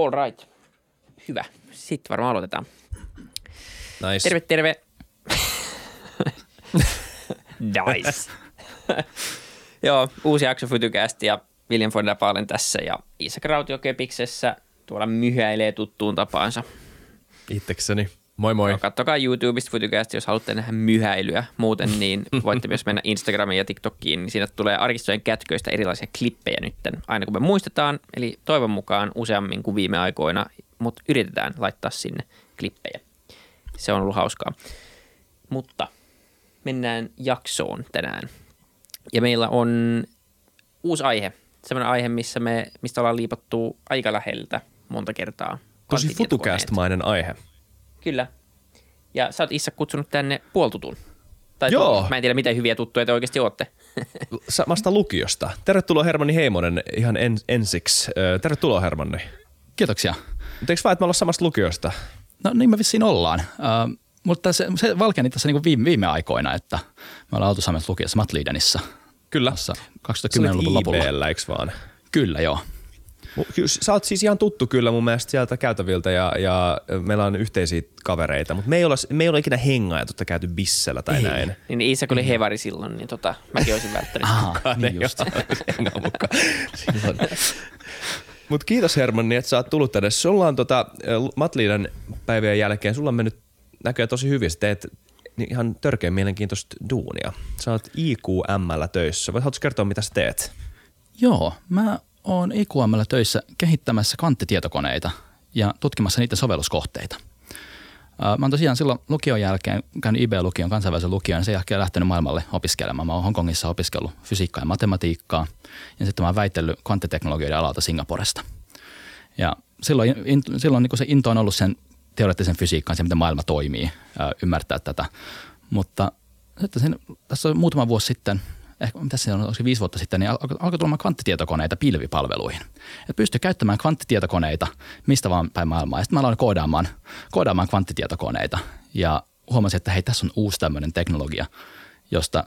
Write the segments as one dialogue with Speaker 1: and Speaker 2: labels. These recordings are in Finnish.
Speaker 1: All right. Hyvä. Sitten varmaan aloitetaan.
Speaker 2: Nice.
Speaker 1: Terve, terve. nice. Joo, uusi jakso Fytycast ja William von der Baalen tässä ja Isak Rautio Kepiksessä tuolla myhäilee tuttuun tapaansa.
Speaker 2: Itsekseni. Moi moi.
Speaker 1: No, kattokaa YouTubesta Fytycast, jos haluatte nähdä myhäilyä. Muuten niin voitte myös mennä Instagramiin ja TikTokiin, niin siinä tulee arkistojen kätköistä erilaisia klippejä nytten, aina kun me muistetaan. Eli toivon mukaan useammin kuin viime aikoina, mutta yritetään laittaa sinne klippejä. Se on ollut hauskaa. Mutta mennään jaksoon tänään. Ja meillä on uusi aihe. Sellainen aihe, missä me, mistä ollaan liipattu aika läheltä monta kertaa.
Speaker 2: Tosi futucast-mainen aihe.
Speaker 1: Kyllä. Ja sä oot Issa kutsunut tänne puoltutun. Tai
Speaker 2: Joo.
Speaker 1: tuon. Mä en tiedä, miten hyviä tuttuja te oikeasti ootte.
Speaker 2: Samasta lukiosta. Tervetuloa Hermanni Heimonen ihan en, ensiksi. Tervetuloa Hermanni.
Speaker 3: Kiitoksia.
Speaker 2: Mutta eikö vaan, että me ollaan samasta lukiosta?
Speaker 3: No niin me vissiin ollaan. Uh, mutta se, se valkeni tässä niinku viime, viime aikoina, että me ollaan oltu samassa lukiossa Matlidenissa
Speaker 2: Kyllä.
Speaker 3: tuossa
Speaker 2: Sä
Speaker 3: 2010-luvun
Speaker 2: olit
Speaker 3: lopulla.
Speaker 2: IBllä, eikö vaan?
Speaker 3: Kyllä, joo.
Speaker 2: Sä oot siis ihan tuttu kyllä mun mielestä sieltä käytäviltä ja, ja meillä on yhteisiä kavereita, mutta me ei olla, me ei olla ikinä hengaajat, että käyty bissellä tai
Speaker 3: Ei.
Speaker 2: näin.
Speaker 1: Niin Isak oli hevari silloin, niin tota, mäkin olisin välttänyt.
Speaker 3: Aha, niin
Speaker 2: ei
Speaker 3: just.
Speaker 2: ole hengaa mukaan. Silloin. Mut kiitos Hermanni, että sä oot tullut tänne. Sulla on tota, Matliidan päivien jälkeen, sulla on mennyt näköjään tosi hyvin. Sä teet niin ihan törkeän mielenkiintoista duunia. Sä oot IQMllä töissä. Voit haluatko kertoa, mitä sä teet?
Speaker 3: Joo, mä oon IQMllä töissä kehittämässä kvanttitietokoneita ja tutkimassa niiden sovelluskohteita. Mä oon tosiaan silloin lukion jälkeen käynyt IB-lukion, kansainvälisen lukion, ja sen jälkeen lähtenyt maailmalle opiskelemaan. Mä oon Hongkongissa opiskellut fysiikkaa ja matematiikkaa, ja sitten mä oon väitellyt kvanttiteknologioiden alalta Singaporesta. Ja silloin, in, silloin niin se into on ollut sen teoreettisen fysiikan, se miten maailma toimii, ää, ymmärtää tätä. Mutta sitten sen, tässä on muutama vuosi sitten, ehkä mitä se on, se viisi vuotta sitten, niin alkoi tulemaan kvanttitietokoneita pilvipalveluihin. Et pystyi käyttämään kvanttitietokoneita mistä vaan päin maailmaa. Ja sitten mä aloin koodaamaan, koodaamaan kvanttitietokoneita ja huomasin, että hei, tässä on uusi tämmöinen teknologia, josta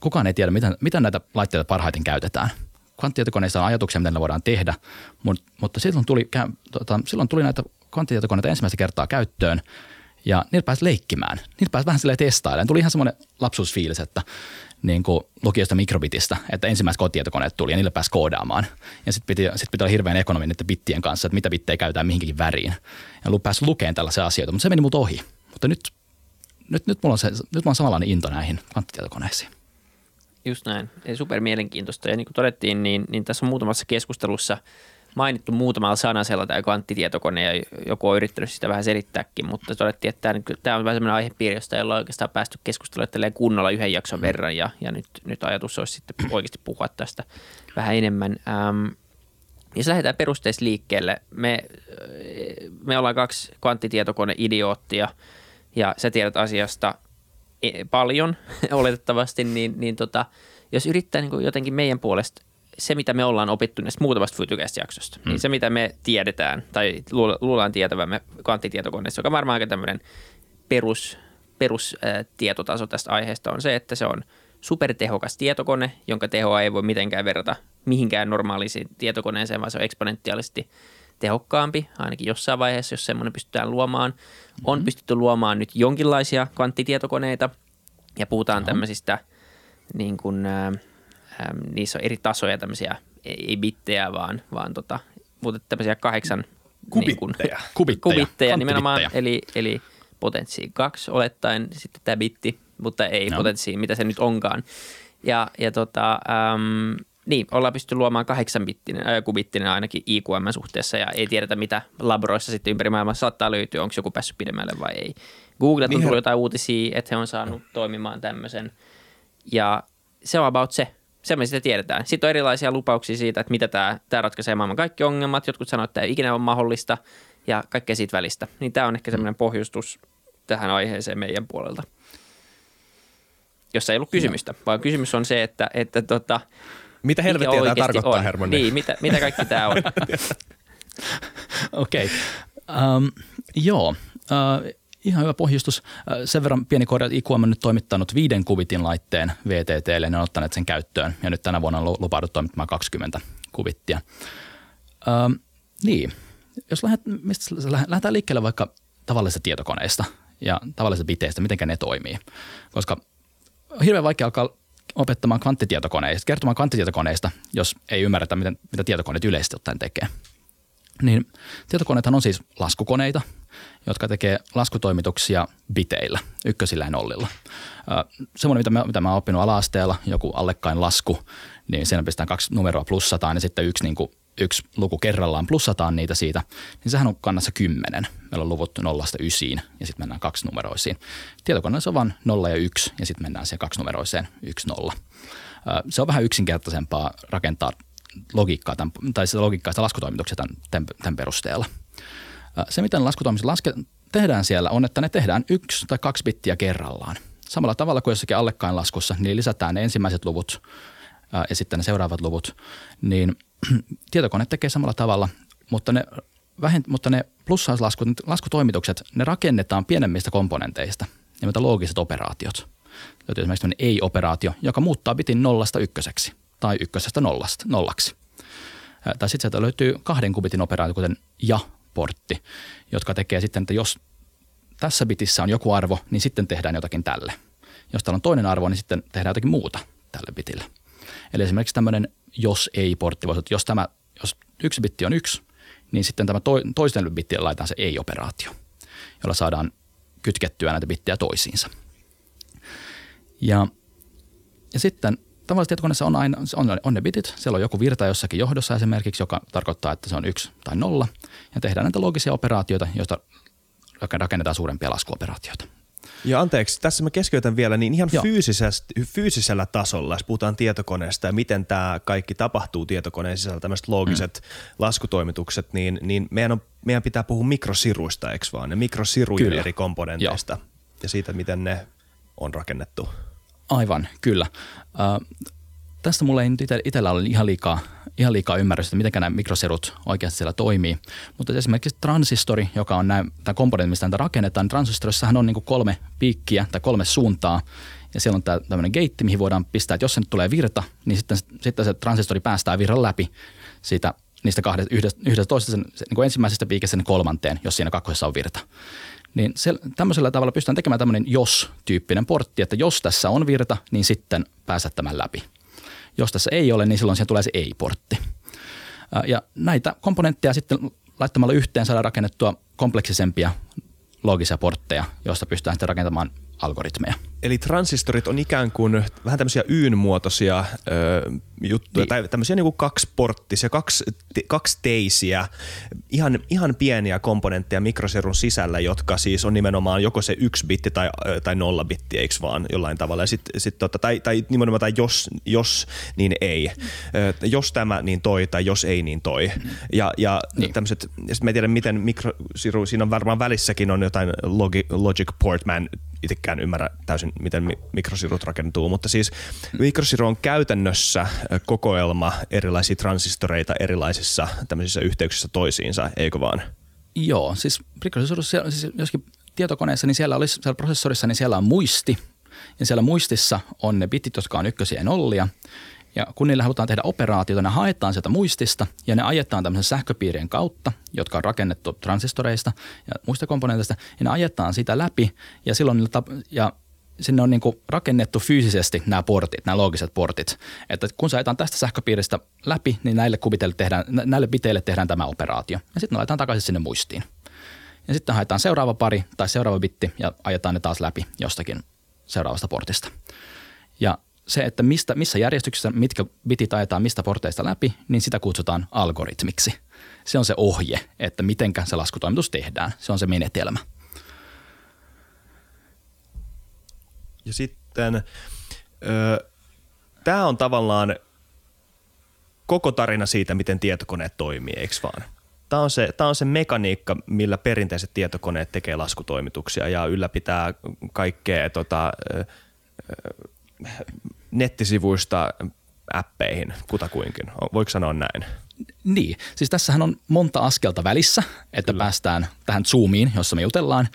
Speaker 3: kukaan ei tiedä, miten, miten näitä laitteita parhaiten käytetään. Kvanttitietokoneissa on ajatuksia, miten ne voidaan tehdä, mutta, mutta silloin, tuli, tota, silloin tuli näitä kvanttitietokoneita ensimmäistä kertaa käyttöön ja niillä pääsi leikkimään. Niillä pääsi vähän silleen testailemaan. Tuli ihan semmoinen lapsuusfiilis, että niin kuin lukiosta mikrobitista, että ensimmäiset kotitietokoneet tuli ja niillä pääsi koodaamaan. Ja sitten piti, sit piti olla hirveän ekonominen niiden bittien kanssa, että mitä bittejä käytetään mihinkin väriin. Ja pääsi lukemaan tällaisia asioita, mutta se meni mut ohi. Mutta nyt, nyt, nyt, mulla on se, nyt mulla on samanlainen into näihin kvanttitietokoneisiin.
Speaker 1: Just näin. Super mielenkiintoista. Ja niin kuin todettiin, niin, niin tässä on muutamassa keskustelussa mainittu muutamalla sanasella tämä kvanttitietokone ja joku on yrittänyt sitä vähän selittääkin, mutta todettiin, että tämä, tämä on vähän sellainen aihepiiri, josta ei ole oikeastaan päästy keskustelemaan kunnolla yhden jakson verran ja, ja nyt, nyt ajatus olisi sitten oikeasti puhua tästä vähän enemmän. Ähm, jos lähdetään perusteista liikkeelle, me, me ollaan kaksi kvanttitietokone-idioottia ja sä tiedät asiasta e- paljon oletettavasti, niin, niin tota, jos yrittää niin jotenkin meidän puolesta se, mitä me ollaan opittu näistä muutamasta Fytycast-jaksosta, mm. niin se, mitä me tiedetään tai luul- luullaan tietävämme kvanttitietokoneessa, joka on varmaan aika tämmöinen perus, perustietotaso tästä aiheesta, on se, että se on supertehokas tietokone, jonka tehoa ei voi mitenkään verrata mihinkään normaaliin tietokoneeseen, vaan se on eksponentiaalisesti tehokkaampi, ainakin jossain vaiheessa, jos semmoinen pystytään luomaan. On
Speaker 3: Mm-hmm.
Speaker 1: pystytty luomaan nyt jonkinlaisia kvanttitietokoneita, ja puhutaan tämmöisistä, niin kuin, ä, ä, niissä on eri tasoja tämmöisiä, ei, bittejä, vaan, vaan tota, mutta tämmöisiä kahdeksan niin kuin,
Speaker 2: Kubitteja.
Speaker 3: Kubitteja,
Speaker 1: kubitteja nimenomaan, eli, eli potenssiin kaksi olettaen sitten tämä bitti, mutta ei
Speaker 3: No.
Speaker 1: potenssiin, mitä se nyt onkaan. Ja, ja tota, äm, niin, ollaan pystytty luomaan kahdeksan bittinen, äh, kubittinen ainakin IQM-suhteessa ja ei tiedetä, mitä labroissa sitten ympäri maailmaa saattaa löytyä, onko joku päässyt pidemmälle vai ei. Google on
Speaker 2: Niin
Speaker 1: tullut jotain uutisia, että he on saanut toimimaan tämmöisen ja se on about se. Se me sitä tiedetään. Sitten on erilaisia lupauksia siitä, että mitä tämä, tämä ratkaisee maailman kaikki ongelmat. Jotkut sanoo, että tämä ei ikinä ole mahdollista ja kaikkea siitä välistä. Niin tämä on ehkä semmoinen pohjustus tähän aiheeseen meidän puolelta. Jossa ei ollut kysymystä, vaan kysymys on se, että, että tota,
Speaker 2: Mitä helvettiä tämä tarkoittaa,
Speaker 1: on.
Speaker 2: Hermanni?
Speaker 1: Niin, mitä, mitä kaikki tämä on?
Speaker 3: Okei. Okay. Um, joo. Uh, ihan hyvä pohjustus. Uh, sen verran pieni korja, että IQM on nyt toimittanut viiden kubitin laitteen VTTlle, ne on ottaneet sen käyttöön ja nyt tänä vuonna on lu- lupaudut toimittamaan 20 kubittia. Um, niin, jos lähdet, mistä lähdetään liikkeelle vaikka tavallisesta tietokoneista ja tavallisista biteistä, miten ne toimii. Koska on hirveän vaikea alkaa opettamaan kvanttitietokoneista, kertomaan kvanttitietokoneista, jos ei ymmärretä, miten, mitä tietokoneet yleisesti ottaen tekee. Niin tietokoneethan on siis laskukoneita, jotka tekee laskutoimituksia biteillä, ykkösillä ja nollilla. Semmoinen, mitä mä, mitä mä oon oppinut ala-asteella, joku allekkain lasku, niin siinä pistetään kaksi numeroa plussataan ja sitten yksi, niin kuin, yksi luku kerrallaan plussataan niitä siitä, niin sehän on kannassa kymmenen. Meillä on luvut nollasta ysiin ja sitten mennään kaksi numeroisiin. Tietokoneessa on vain nolla ja yksi ja sitten mennään siihen kaksi numeroiseen yksi nolla. Se on vähän yksinkertaisempaa rakentaa logiikkaa, tämän, tai sitä logiikkaa, sitä laskutoimituksia tämän, tämän, tämän perusteella. Se, miten laskutoimitukset laske, tehdään siellä, on, että ne tehdään yksi tai kaksi bittiä kerrallaan. Samalla tavalla kuin jossakin laskussa, niin lisätään ne ensimmäiset luvut ja sitten ne seuraavat luvut, niin tietokone tekee samalla tavalla, mutta ne, vähent, mutta ne plussauslaskut, laskutoimitukset, ne rakennetaan pienemmistä komponenteista, nimeltä loogiset operaatiot. Löytyy esimerkiksi ei-operaatio, joka muuttaa bitin nollasta ykköseksi tai ykkösestä nollasta, nollaksi. Tai sitten sieltä löytyy kahden kubitin operaatio, kuten ja-portti, jotka tekee sitten, että jos tässä bitissä on joku arvo, niin sitten tehdään jotakin tälle. Jos täällä on toinen arvo, niin sitten tehdään jotakin muuta tälle bitille. Eli esimerkiksi tämmöinen jos ei-portti voisi, että jos, tämä, jos yksi bitti on yksi, niin sitten tämä to, toisten bittien laitetaan se ei-operaatio, jolla saadaan kytkettyä näitä bittejä toisiinsa. Ja, ja sitten tavallisessa tietokoneessa on, aina, on, on ne bitit, siellä on joku virta jossakin johdossa esimerkiksi, joka tarkoittaa, että se on yksi tai nolla, ja tehdään näitä logisia operaatioita, joista rakennetaan suurempia laskuoperaatioita.
Speaker 2: Ja anteeksi, tässä mä keskeytän vielä, niin ihan fyysisellä tasolla, jos puhutaan tietokoneesta ja miten tämä kaikki tapahtuu tietokoneen sisällä, tämmöiset loogiset mm. laskutoimitukset, niin, niin meidän, on, meidän pitää puhua mikrosiruista, eikö vaan? Ne mikrosirujen Kyllä. eri komponenteista Joo. ja siitä, miten ne on rakennettu.
Speaker 3: Aivan, kyllä. Uh, tästä mulla ei nyt itsellä ole ihan liikaa, ihan liikaa ymmärrystä, miten nämä mikrosirut oikeasti siellä toimii. Mutta esimerkiksi transistori, joka on nämä, tämä komponentti, mistä näitä rakennetaan, niin transistorissahan on niin kolme piikkiä tai kolme suuntaa. Ja siellä on tämmöinen geitti, mihin voidaan pistää, että jos se nyt tulee virta, niin sitten, sitten se transistori päästää virran läpi siitä niistä kahdesta, yhdestä, yhdestä toisesta, sen, niin kuin ensimmäisestä piikistä sen kolmanteen, jos siinä kakkosessa on virta. Niin se, tämmöisellä tavalla pystytään tekemään tämmöinen jos-tyyppinen portti, että jos tässä on virta, niin sitten pääset tämän läpi. Jos tässä ei ole, niin silloin siihen tulee se ei-portti. Ja näitä komponentteja sitten laittamalla yhteen saadaan rakennettua kompleksisempia logisia portteja, joista pystytään sitten rakentamaan algoritmeja.
Speaker 2: Eli transistorit on ikään kuin vähän tämmöisiä Y-muotoisia ö, juttuja, niin. tai tämmöisiä niin kuin kaksiporttisia, kaksi, te, kaksiteisiä, ihan, ihan pieniä komponentteja mikrosirun sisällä, jotka siis on nimenomaan joko se yksi bitti tai, tai nolla bitti, eikö vaan jollain tavalla. Ja sit, sit tota, tai, tai nimenomaan tai jos, jos, niin ei. Ö, jos tämä, niin toi, tai jos ei, niin toi. Ja, ja niin. tämmöiset, ja sitten mä en tiedä, miten mikrosiru, siinä on varmaan välissäkin on jotain logi, logic port, mä en itsekään ymmärrä täysin, miten mikrosirut rakentuu, mutta siis mikrosiru on käytännössä kokoelma erilaisia transistoreita erilaisissa tämmöisissä yhteyksissä toisiinsa, eikö vaan?
Speaker 3: Joo, siis mikrosiru, siis joskin tietokoneessa, niin siellä, olisi, siellä prosessorissa, niin siellä on muisti, ja siellä muistissa on ne bitit, jotka on ykkösiä ja nollia, ja kun niillä halutaan tehdä operaatiota, ne haetaan sieltä muistista ja ne ajetaan tämmöisen sähköpiirien kautta, jotka on rakennettu transistoreista ja muista komponenteista, ja ne ajetaan sitä läpi ja silloin niillä ja sinne on niin kuin rakennettu fyysisesti nämä portit, nämä loogiset portit. Että kun se ajetaan tästä sähköpiiristä läpi, niin näille kubiteille tehdään, näille biteille tehdään tämä operaatio. Ja sitten laitetaan takaisin sinne muistiin. Ja sitten haetaan seuraava pari tai seuraava bitti ja ajetaan ne taas läpi jostakin seuraavasta portista. Ja se, että mistä, missä järjestyksessä mitkä bitit ajetaan mistä porteista läpi, niin sitä kutsutaan algoritmiksi. Se on se ohje, että miten se laskutoimitus tehdään. Se on se menetelmä.
Speaker 2: Ja sitten tämä on tavallaan koko tarina siitä, miten tietokoneet toimii, eikö vaan? Tämä on, se, tämä on se mekaniikka, millä perinteiset tietokoneet tekee laskutoimituksia ja ylläpitää kaikkea tota, nettisivuista appeihin kutakuinkin. Voiko sanoa näin?
Speaker 3: Niin, siis tässähän on monta askelta välissä, että Kyllä. päästään tähän Zoomiin, jossa me jutellaan.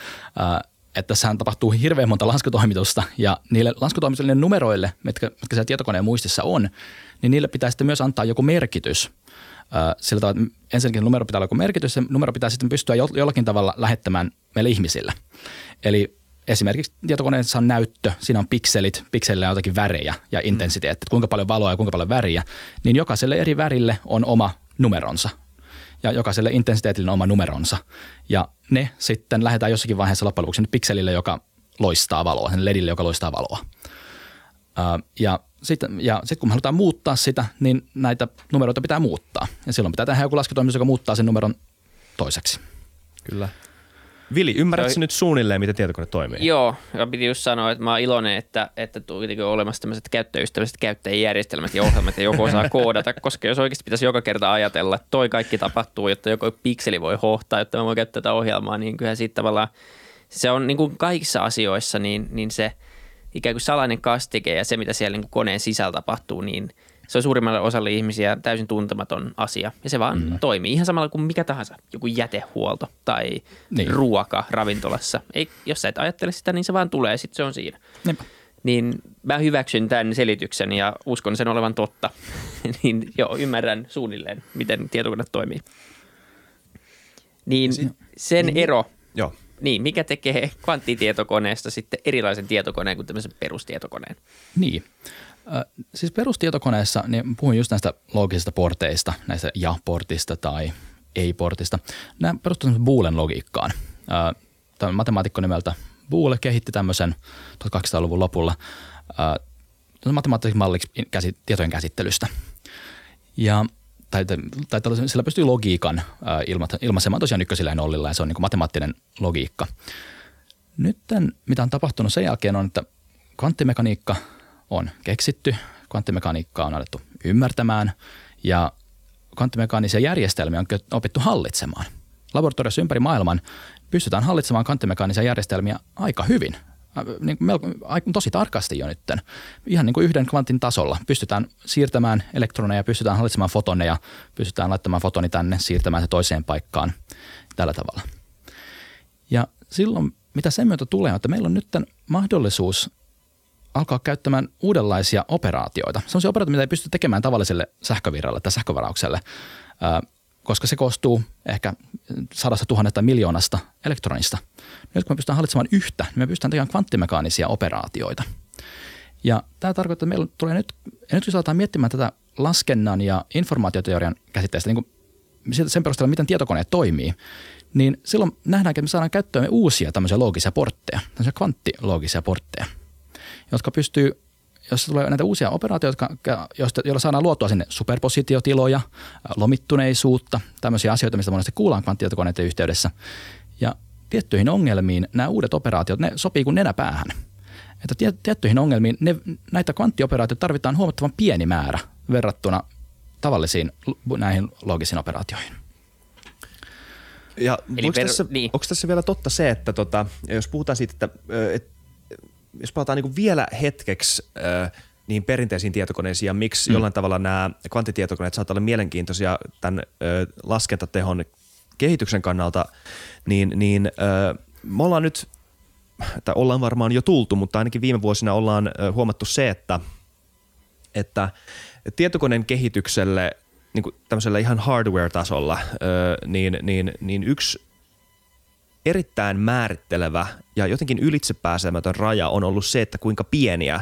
Speaker 3: Että tässähän tapahtuu hirveän monta laskutoimitusta ja niille laskutoimituille numeroille, mitkä, mitkä siellä tietokoneen muistissa on, niin niille pitää sitten myös antaa joku merkitys. sillä tavalla, että ensinnäkin numero pitää olla joku merkitys, se numero pitää sitten pystyä jollakin tavalla lähettämään meille ihmisille. Eli esimerkiksi tietokoneessa on näyttö, siinä on pikselit, pikselillä on jotakin värejä ja intensiteetti, että kuinka paljon valoa ja kuinka paljon väriä, niin jokaiselle eri värille on oma numeronsa ja jokaiselle intensiteetille on oma numeronsa. Ja ne sitten lähdetään jossakin vaiheessa loppujen lopuksi pikselille, joka loistaa valoa, sen ledille, joka loistaa valoa. ja sitten ja sit kun me halutaan muuttaa sitä, niin näitä numeroita pitää muuttaa. Ja silloin pitää tehdä joku laskutoimitus, joka muuttaa sen numeron toiseksi.
Speaker 2: Kyllä. Vili, ymmärrätkö Toi... nyt suunnilleen, miten tietokone toimii?
Speaker 1: Joo, ja piti just sanoa, että mä oon iloinen, että, että on olemassa tämmöiset käyttäjäystävälliset käyttäjäjärjestelmät ja ohjelmat, ja joku osaa koodata, koska jos oikeasti pitäisi joka kerta ajatella, että toi kaikki tapahtuu, jotta joku pikseli voi hohtaa, jotta mä voin käyttää tätä ohjelmaa, niin kyllähän siitä tavallaan se on niin kuin kaikissa asioissa, niin, niin se ikään kuin salainen kastike ja se, mitä siellä niin kuin koneen sisällä tapahtuu, niin – se on suurimmalle osalle ihmisiä täysin tuntematon asia. Ja se vaan mm. toimii ihan samalla kuin mikä tahansa. Joku jätehuolto tai niin. ruoka ravintolassa. Ei, jos sä et ajattele sitä, niin se vaan tulee. Sitten se on siinä. Niinpä. Niin mä hyväksyn tämän selityksen ja uskon sen olevan totta. niin joo, ymmärrän suunnilleen, miten tietokone toimii. Niin sen niin, ero, joo. Niin, mikä tekee kvanttitietokoneesta sitten erilaisen tietokoneen kuin tämmöisen perustietokoneen?
Speaker 3: Niin. Siis perustietokoneessa niin puhun just näistä loogisista porteista, näistä ja-portista tai ei-portista. Nämä perustuvat Boolen logiikkaan. Tämä matemaatikko nimeltä Boole kehitti tämmöisen 1200-luvun lopulla matemaattiseksi malliksi käsi, tietojen käsittelystä. Ja tai, tai, tai sillä pystyy logiikan ilmaisemaan tosiaan ykkösillä ja nollilla, ja se on niin matemaattinen logiikka. Nyt mitä on tapahtunut sen jälkeen on, että kvanttimekaniikka – on keksitty, kvanttimekaniikkaa on alettu ymmärtämään ja kvanttimekaanisia järjestelmiä on opittu hallitsemaan. Laboratoriossa ympäri maailman pystytään hallitsemaan kvanttimekaanisia järjestelmiä aika hyvin, niin melko, tosi tarkasti jo nytten. Ihan niin kuin yhden kvantin tasolla. Pystytään siirtämään elektroneja, pystytään hallitsemaan fotoneja, pystytään laittamaan fotoni tänne, siirtämään se toiseen paikkaan tällä tavalla. Ja silloin, mitä sen myötä tulee, että meillä on nyt mahdollisuus alkaa käyttämään uudenlaisia operaatioita. Sellaisia operaatioita, mitä ei pysty tekemään tavalliselle sähkövirralle tai sähkövaraukselle, koska se koostuu ehkä sadasta tuhannesta miljoonasta elektronista. Nyt kun me pystytään hallitsemaan yhtä, niin me pystytään tekemään kvanttimekaanisia operaatioita. Ja tämä tarkoittaa, että meillä tulee nyt, nyt kun aletaan miettimään tätä laskennan ja informaatioteorian käsitteestä, niin kuin sen perusteella, miten tietokoneet toimii, niin silloin nähdäänkin, että me saadaan käyttöön uusia tämmöisiä loogisia portteja, tämmöisiä kvanttiloogisia portteja – jotka pystyy jos tulee näitä uusia operaatioita, joista, joilla saadaan luotua sinne superpositiotiloja, lomittuneisuutta, tämmöisiä asioita, mistä monesti kuullaan kvanttitietokoneiden yhteydessä. Ja tiettyihin ongelmiin nämä uudet operaatiot, ne sopii kuin nenäpäähän. Että tiettyihin ongelmiin ne, näitä kvanttioperaatioita tarvitaan huomattavan pieni määrä verrattuna tavallisiin näihin loogisiin operaatioihin.
Speaker 2: Ja Eli onko, per, tässä, niin. onko tässä vielä totta se, että tota, jos puhutaan siitä, että, että jos palataan niin vielä hetkeksi äh, niin perinteisiin tietokoneisiin ja miksi mm. jollain tavalla nämä kvanttitietokoneet saattavat olla mielenkiintoisia tämän äh, laskentatehon kehityksen kannalta, niin, niin äh, me ollaan nyt, tai ollaan varmaan jo tultu, mutta ainakin viime vuosina ollaan äh, huomattu se, että, että tietokoneen kehitykselle niin kuin tämmöisellä ihan hardware-tasolla, äh, niin, niin, niin yksi erittäin määrittelevä ja jotenkin ylitsepääsemätön raja on ollut se, että kuinka pieniä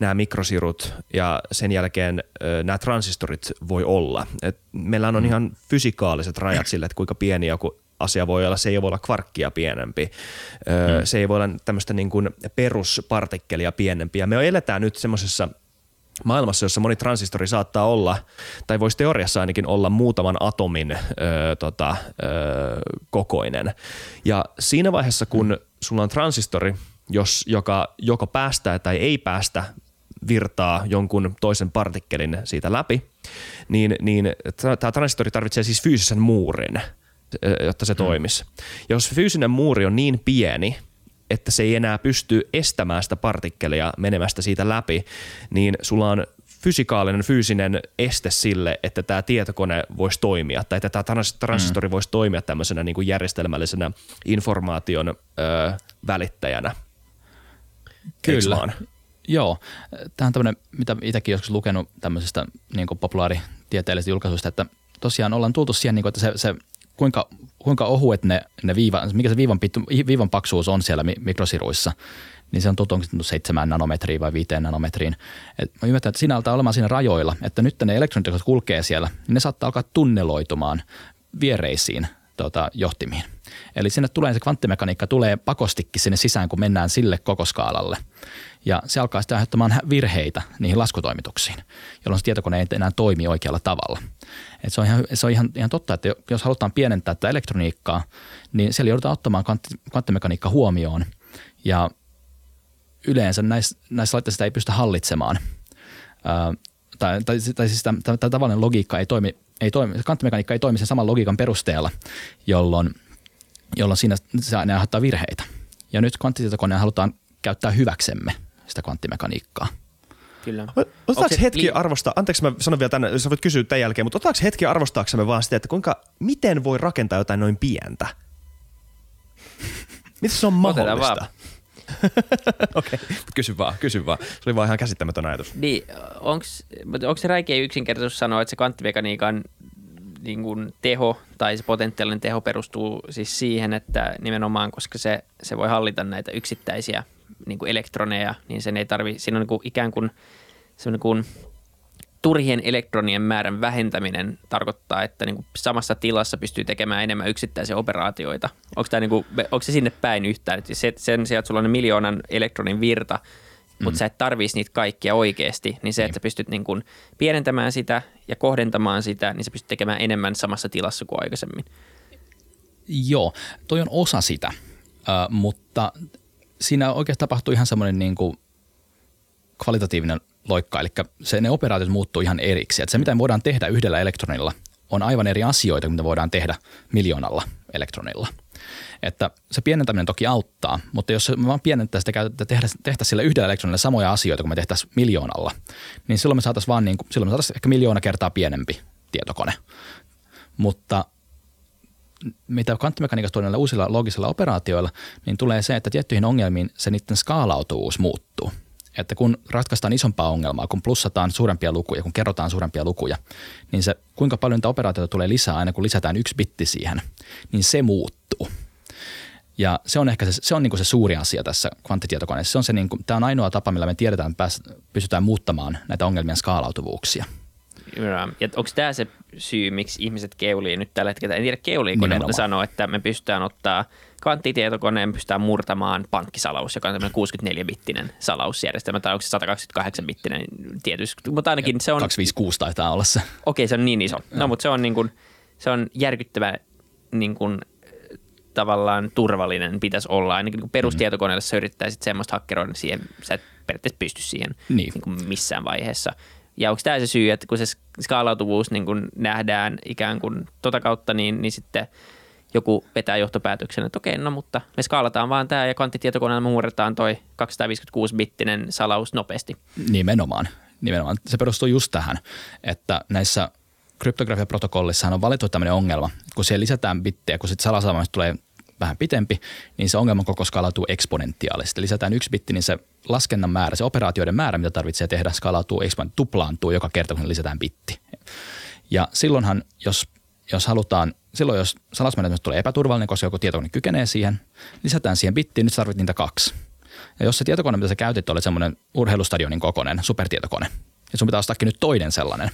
Speaker 2: nämä mikrosirut ja sen jälkeen nämä transistorit voi olla. Et meillä on mm. ihan fysikaaliset rajat sille, että kuinka pieni joku asia voi olla, se ei voi olla kvarkkia pienempi, mm. se ei voi olla tämmöistä niin kuin peruspartikkelia pienempi. Ja me eletään nyt semmoisessa – maailmassa, jossa moni transistori saattaa olla, tai voisi teoriassa ainakin olla muutaman atomin ö, tota, ö, kokoinen. Ja siinä vaiheessa, kun sulla on transistori, jos, joka joko päästää tai ei päästä virtaa jonkun toisen partikkelin siitä läpi, niin, niin tämä transistori tarvitsee siis fyysisen muurin, jotta se mm. toimisi. Jos fyysinen muuri on niin pieni, että se ei enää pysty estämään sitä partikkelia menemästä siitä läpi, niin sulla on fysikaalinen, fyysinen este sille, että tämä tietokone voisi toimia tai että tämä transistori mm. voisi toimia tämmöisenä niin kuin järjestelmällisenä informaation ö, välittäjänä.
Speaker 3: Kyllä. Joo. Tämä on tämmöinen, mitä itsekin joskus lukenut tämmöisestä niin populaaritieteellisestä julkaisuista, että tosiaan ollaan tultu siihen, niin kuin, että se, se kuinka, kuinka ohuet ne, ne viiva, mikä se viivan, pittu, viivan paksuus on siellä mikrosiruissa, niin se on tultu 7 nanometriin vai 5 nanometriin. Et mä ymmärrän, että siinä alkaa olemaan siinä rajoilla, että nyt ne elektronit, jotka kulkee siellä, niin ne saattaa alkaa tunneloitumaan viereisiin tota, johtimiin. Eli sinne tulee se kvanttimekaniikka tulee pakostikin sinne sisään, kun mennään sille koko skaalalle. Ja se alkaa sitten aiheuttamaan virheitä niihin laskutoimituksiin, jolloin se tietokone ei enää toimi oikealla tavalla. Et se on, ihan, se on ihan, ihan totta, että jos halutaan pienentää tätä elektroniikkaa, niin siellä joudutaan ottamaan kvanttimekaniikka huomioon. Ja yleensä näissä, näissä laitteissa sitä ei pystytä hallitsemaan. Ää, tai, tai, tai siis tämä, tämä tavallinen logiikka ei toimi, ei toimi, kvanttimekaniikka ei toimi sen saman logiikan perusteella, jolloin, jolloin siinä se aiheuttaa virheitä. Ja nyt kvanttitietokoneen halutaan käyttää hyväksemme sitä kvanttimekaniikkaa.
Speaker 1: Kyllä.
Speaker 2: Otetaanko hetki li- arvostaa, anteeksi mä sanon vielä tänne, sä voit kysyä tämän jälkeen, mutta otetaanko hetki arvostaaksemme vaan sitä, että kuinka, miten voi rakentaa jotain noin pientä? Miten se on mahdollista? Okei, okay. kysy vaan, kysy vaan. Se oli vaan ihan käsittämätön ajatus.
Speaker 1: Niin, onko se räikeä yksinkertaisuus sanoa, että se kvanttimekaniikan niin kuin teho tai se potentiaalinen teho perustuu siis siihen, että nimenomaan koska se, se voi hallita näitä yksittäisiä niin kuin elektroneja, niin sen ei tarvi, siinä on niin kuin ikään kuin, se on niin kuin turhien elektronien määrän vähentäminen tarkoittaa, että niin kuin samassa tilassa pystyy tekemään enemmän yksittäisiä operaatioita. Onko, tämä niin kuin, onko se sinne päin yhtään? Että se, sen sijaan, että sulla on miljoonan elektronin virta, mm. mutta sä et tarvitsisi niitä kaikkia oikeasti, niin se, että sä pystyt niin kuin pienentämään sitä ja kohdentamaan sitä, niin sä pystyt tekemään enemmän samassa tilassa kuin aikaisemmin.
Speaker 3: Joo, toi on osa sitä, uh, mutta siinä oikeasti tapahtuu ihan semmoinen niin kuin kvalitatiivinen loikka, eli se, ne operaatiot muuttuu ihan eriksi. Että se, mitä me voidaan tehdä yhdellä elektronilla, on aivan eri asioita, mitä voidaan tehdä miljoonalla elektronilla. Että se pienentäminen toki auttaa, mutta jos me vaan pienentäisiin tehdä, tehdä sillä yhdellä elektronilla samoja asioita kuin me tehtäisiin miljoonalla, niin silloin me saataisiin vaan niin kuin, silloin me saataisiin ehkä miljoona kertaa pienempi tietokone. Mutta mitä kvanttimekaniikassa tuo näillä uusilla logisilla operaatioilla, niin tulee se, että tiettyihin ongelmiin se niiden skaalautuvuus muuttuu. Että kun ratkaistaan isompaa ongelmaa, kun plussataan suurempia lukuja, kun kerrotaan suurempia lukuja, niin se kuinka paljon niitä operaatioita tulee lisää aina kun lisätään yksi bitti siihen, niin se muuttuu. Ja se on ehkä se, se, on niin kuin se suuri asia tässä kvanttitietokoneessa. Se on se niin kuin, tämä on ainoa tapa, millä me tiedetään, että pystytään muuttamaan näitä ongelmien skaalautuvuuksia –
Speaker 1: ja onko tämä se syy, miksi ihmiset keulii nyt tällä hetkellä? En tiedä keuliiko ne, mutta sanoo, että me pystytään ottaa kvanttitietokoneen, pystytään murtamaan pankkisalaus, joka on 64-bittinen salausjärjestelmä, tai onko se 128-bittinen tietysti, mutta ainakin se on...
Speaker 3: 256 taitaa olla se.
Speaker 1: Okei, se on niin iso. No, mutta se on, niin kuin, se on järkyttävä niin kuin, tavallaan turvallinen pitäisi olla. Ainakin niin perustietokoneelle sä yrittäisit semmoista hakkeroida, niin siihen sä et periaatteessa pysty siihen niin. Niin kuin missään vaiheessa – ja onko tämä se syy, että kun se skaalautuvuus niin kun nähdään ikään kuin tota kautta, niin, niin sitten joku vetää johtopäätöksen, että okei, no mutta me skaalataan vaan tämä ja kvanttitietokoneella me murretaan toi 256-bittinen salaus nopeasti.
Speaker 3: Nimenomaan. Nimenomaan. Se perustuu just tähän, että näissä kryptografiaprotokollissahan on valittu tämmöinen ongelma, kun siellä lisätään bittejä, kun sitten salasaamista tulee vähän pitempi, niin se ongelman koko skaalautuu eksponentiaalisesti. Lisätään yksi bitti, niin se laskennan määrä, se operaatioiden määrä, mitä tarvitsee tehdä, skaalautuu eksponentiaalisesti, tuplaantuu joka kerta, kun lisätään bitti. Ja silloinhan, jos, jos halutaan, silloin jos salasmenetelmä tulee epäturvallinen, koska joku tietokone kykenee siihen, lisätään siihen bittiin, nyt tarvitset niitä kaksi. Ja jos se tietokone, mitä sä käytit, oli semmoinen urheilustadionin kokoinen supertietokone, ja sun pitää ostaakin nyt toinen sellainen,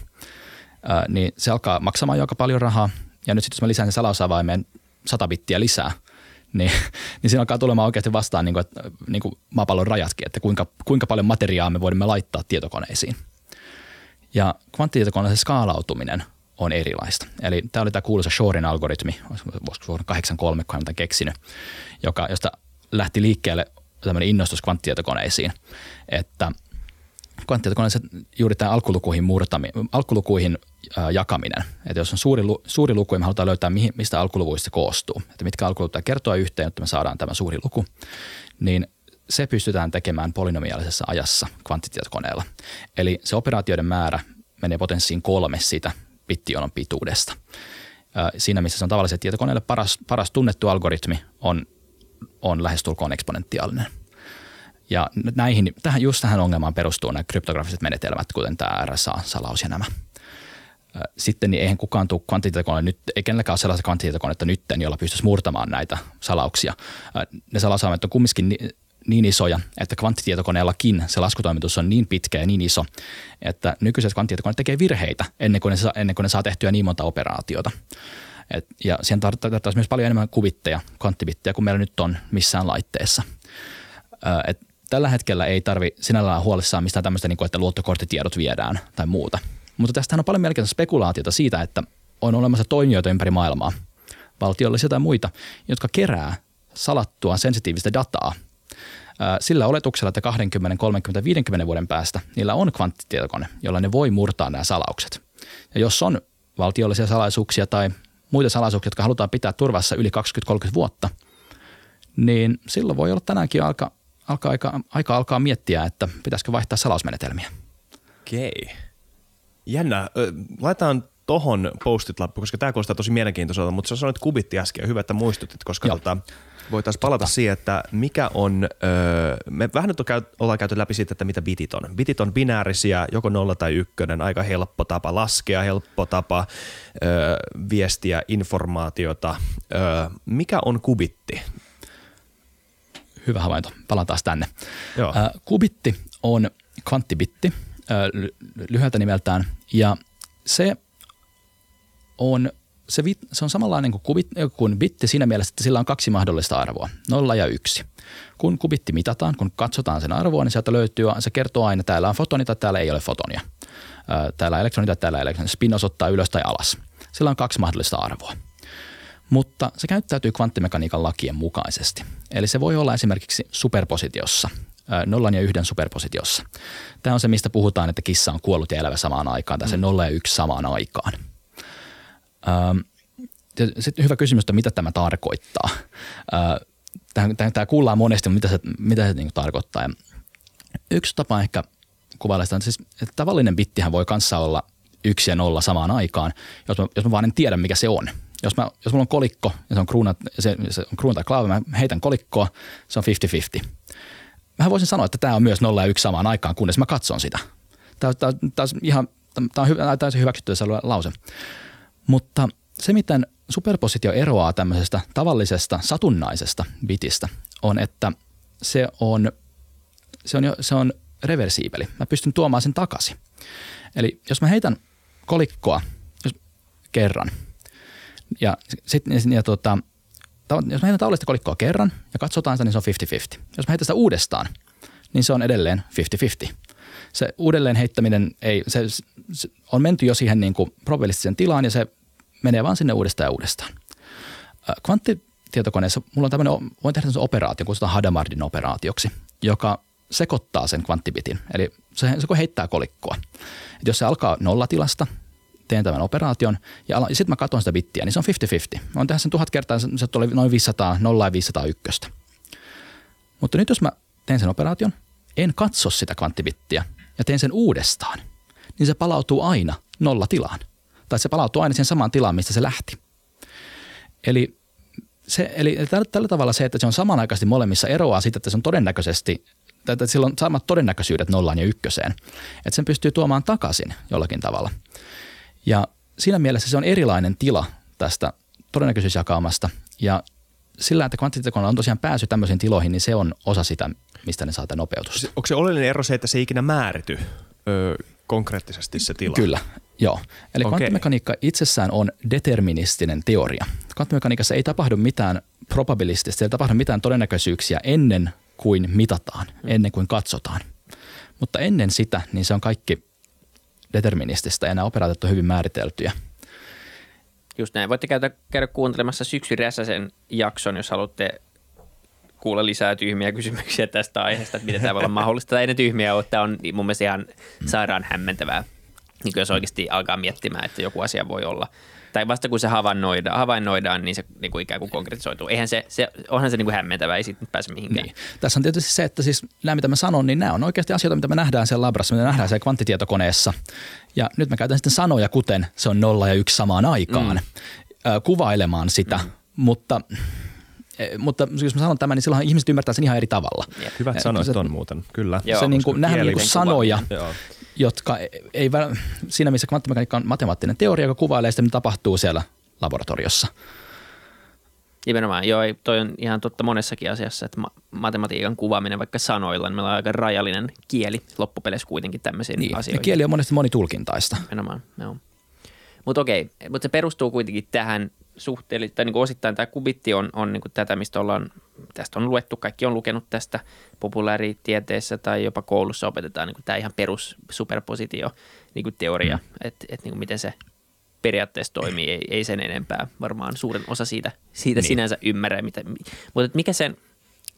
Speaker 3: ää, niin se alkaa maksamaan joka paljon rahaa. Ja nyt sitten jos mä lisään sen salausavaimeen 100 bittiä lisää, niin, niin siinä alkaa tulemaan oikeasti vastaan niin kuin, että, niin kuin maapallon rajatkin, että kuinka, kuinka paljon materiaa me voimme laittaa tietokoneisiin. Ja kvanttitietokoneen skaalautuminen on erilaista. Eli tämä oli tämä kuuluisa Shorin algoritmi, voisiko Shorin 83, kun hän keksinyt, joka, josta lähti liikkeelle tämmöinen innostus kvanttitietokoneisiin, että – kvanttitietokoneessa juuri tämä alkulukuihin, murtami, alkulukuihin ää, jakaminen. Että jos on suuri, suuri luku ja me halutaan löytää, mihin, mistä alkuluvuista se koostuu, että mitkä alkuluvut kertoa yhteen, että me saadaan tämä suuri luku, niin se pystytään tekemään polynomiaalisessa ajassa kvanttitietokoneella. Eli se operaatioiden määrä menee potenssiin kolme siitä bittionon pituudesta. Siinä, missä se on tavallisesti tietokoneelle paras, paras tunnettu algoritmi, on, on lähestulkoon eksponentiaalinen – ja näihin, tähän, just tähän ongelmaan perustuu nämä kryptografiset menetelmät, kuten tämä RSA-salaus ja nämä. sitten niin eihän kukaan tule kvanttitietokoneelle nyt, ei kenelläkään ole sellaista kvanttitietokonetta nyt, jolla pystyisi murtamaan näitä salauksia. Ne salasaamet on kumminkin niin isoja, että kvanttitietokoneellakin se laskutoimitus on niin pitkä ja niin iso, että nykyiset kvanttitietokoneet tekee virheitä ennen kuin ne saa, ennen kuin ne saa tehtyä niin monta operaatiota. Et, ja siihen tarvittaisiin myös paljon enemmän kuvitteja, kvanttibittejä kuin meillä nyt on missään laitteessa. et tällä hetkellä ei tarvi sinällään huolissaan mistään tämmöistä, niin kuin, että luottokorttitiedot viedään tai muuta. Mutta tästä on paljon melkein spekulaatiota siitä, että on olemassa toimijoita ympäri maailmaa, valtiollisia tai muita, jotka kerää salattua sensitiivistä dataa – sillä oletuksella, että 20, 30, 50 vuoden päästä niillä on kvanttitietokone, jolla ne voi murtaa nämä salaukset. Ja jos on valtiollisia salaisuuksia tai muita salaisuuksia, jotka halutaan pitää turvassa yli 20-30 vuotta, niin silloin voi olla tänäänkin aika, aika, aika, aika alkaa miettiä, että pitäisikö vaihtaa salausmenetelmiä.
Speaker 2: Okei. Jännä. Laitetaan tohon postit lappu, koska tämä kuulostaa tosi mielenkiintoiselta, mutta sä sanoit kubitti äsken, hyvä, että muistutit, koska tota, voitaisiin palata Totta. siihen, että mikä on, öö, me vähän nyt ollaan käyty läpi siitä, että mitä bitit on. Bitit on binäärisiä, joko nolla tai ykkönen, aika helppo tapa laskea, helppo tapa öö, viestiä informaatiota. Öö, mikä on kubitti?
Speaker 3: Hyvä havainto, palaan taas tänne. Joo. Äh, kubitti on kvanttibitti äh, lyhyeltä nimeltään ja se on se, se on samanlainen kuin, kubit, kuin bitti siinä mielessä, että sillä on kaksi mahdollista arvoa, nolla ja yksi. Kun kubitti mitataan, kun katsotaan sen arvoa, niin sieltä löytyy, se kertoo aina, että täällä on fotoni tai täällä ei ole fotonia. Täällä on elektroni tai täällä elektroni. Spin osoittaa ylös tai alas. Sillä on kaksi mahdollista arvoa. Mutta se käyttäytyy kvanttimekaniikan lakien mukaisesti. Eli se voi olla esimerkiksi superpositiossa, nollan ja yhden superpositiossa. Tämä on se, mistä puhutaan, että kissa on kuollut ja elävä samaan aikaan, tai se mm. nolla ja yksi samaan aikaan – sitten hyvä kysymys, että mitä tämä tarkoittaa. Tämä, kuullaan monesti, mutta mitä se, mitä se niin tarkoittaa. Ja yksi tapa ehkä kuvailla sitä, siis, että tavallinen bittihän voi kanssa olla yksi ja nolla samaan aikaan, jos mä, jos mä vaan en tiedä, mikä se on. Jos, mä, jos mulla on kolikko ja se on kruuna, se, se on kruuna tai klaavi, mä heitän kolikkoa, se on 50-50. Mä voisin sanoa, että tämä on myös nolla ja yksi samaan aikaan, kunnes mä katson sitä. Tämä, on on hyvä, täysin hyväksytty lause. Mutta se, miten superpositio eroaa tämmöisestä tavallisesta satunnaisesta bitistä, on, että se on, se on, jo, se on reversiibeli. Mä pystyn tuomaan sen takaisin. Eli jos mä heitän kolikkoa jos kerran ja, sit, ja tota, jos mä heitän tavallista kolikkoa kerran ja katsotaan sitä, niin se on 50-50. Jos mä heitän sitä uudestaan, niin se on edelleen 50-50 se uudelleen heittäminen ei, se, se on menty jo siihen niin kuin probabilistiseen tilaan ja se menee vaan sinne uudestaan ja uudestaan. Kvanttitietokoneessa mulla on tämmöinen, voin tehdä operaatio, kutsutaan Hadamardin operaatioksi, joka sekoittaa sen kvanttibitin. Eli se, se heittää kolikkoa. Et jos se alkaa nollatilasta, teen tämän operaation ja, ja sitten mä katson sitä bittiä, niin se on 50-50. Mä oon sen tuhat kertaa, se tulee noin 500, 0 ja 501. Mutta nyt jos mä teen sen operaation, en katso sitä kvanttibittiä, ja teen sen uudestaan, niin se palautuu aina nolla tilaan. Tai se palautuu aina sen samaan tilaan, mistä se lähti. Eli, se, eli tällä, tällä tavalla se, että se on samanaikaisesti molemmissa eroaa siitä, että se on todennäköisesti, että sillä on samat todennäköisyydet nollaan ja ykköseen. Että sen pystyy tuomaan takaisin jollakin tavalla. Ja siinä mielessä se on erilainen tila tästä todennäköisyysjakaumasta. Ja sillä, että kvanttitietokoneella on tosiaan pääsy tämmöisiin tiloihin, niin se on osa sitä, mistä ne saa tämän nopeutusta.
Speaker 2: Onko se oleellinen ero se, että se ei ikinä määrity öö, konkreettisesti se tila?
Speaker 3: Kyllä, joo. Eli okay. kvanttimekaniikka itsessään on deterministinen teoria. Kvanttimekaniikassa ei tapahdu mitään probabilistista, ei tapahdu mitään todennäköisyyksiä ennen kuin mitataan, hmm. ennen kuin katsotaan. Mutta ennen sitä, niin se on kaikki deterministista ja nämä operaatiot on hyvin määriteltyjä –
Speaker 1: Just näin. Voitte käydä, käydä kuuntelemassa Syksy Räsäsen jakson, jos haluatte kuulla lisää tyhmiä kysymyksiä tästä aiheesta, että miten tämä voi olla mahdollista. Ei ne tyhmiä ole, tämä on mun mielestä ihan sairaan hämmentävää, niin jos oikeasti alkaa miettimään, että joku asia voi olla – tai vasta kun se havainnoidaan, havainnoidaan niin se niin kuin ikään kuin konkretisoituu. Eihän se, se onhan se niin kuin hämmentävä, ei sitten pääse mihinkään. Niin.
Speaker 3: Tässä on tietysti se, että siis nämä mitä mä sanon, niin nämä on oikeasti asioita, mitä me nähdään siellä labrassa, mitä me nähdään siellä kvanttitietokoneessa. Ja nyt mä käytän sitten sanoja, kuten se on nolla ja yksi samaan aikaan, mm. kuvailemaan sitä, mm. mutta e, mutta jos mä sanon tämän, niin silloin ihmiset ymmärtää sen ihan eri tavalla.
Speaker 2: Hyvät sanoit on muuten, kyllä.
Speaker 3: Joo, se niin kuin, nähdään niin kuin sanoja, Joo jotka ei, siinä missä kvanttimekaniikka on matemaattinen teoria, joka kuvailee sitä, mitä tapahtuu siellä laboratoriossa.
Speaker 1: Nimenomaan, joo, toi on ihan totta monessakin asiassa, että matematiikan kuvaaminen vaikka sanoilla, niin meillä on aika rajallinen kieli loppupeleissä kuitenkin tämmöisiin niin, asioihin.
Speaker 3: Ja kieli on monesti monitulkintaista.
Speaker 1: Nimenomaan, joo. Mutta okei, mutta se perustuu kuitenkin tähän suhteellisesti, tai niin kuin osittain tämä kubitti on, on niin kuin tätä, mistä ollaan, tästä on luettu, kaikki on lukenut tästä populaaritieteessä tai jopa koulussa opetetaan niin kuin tämä ihan perus superpositio niin kuin teoria, mm. että et, niin kuin miten se periaatteessa toimii, ei, ei sen enempää. Varmaan suurin osa siitä, siitä niin. sinänsä ymmärrä, mitä, mutta mikä sen,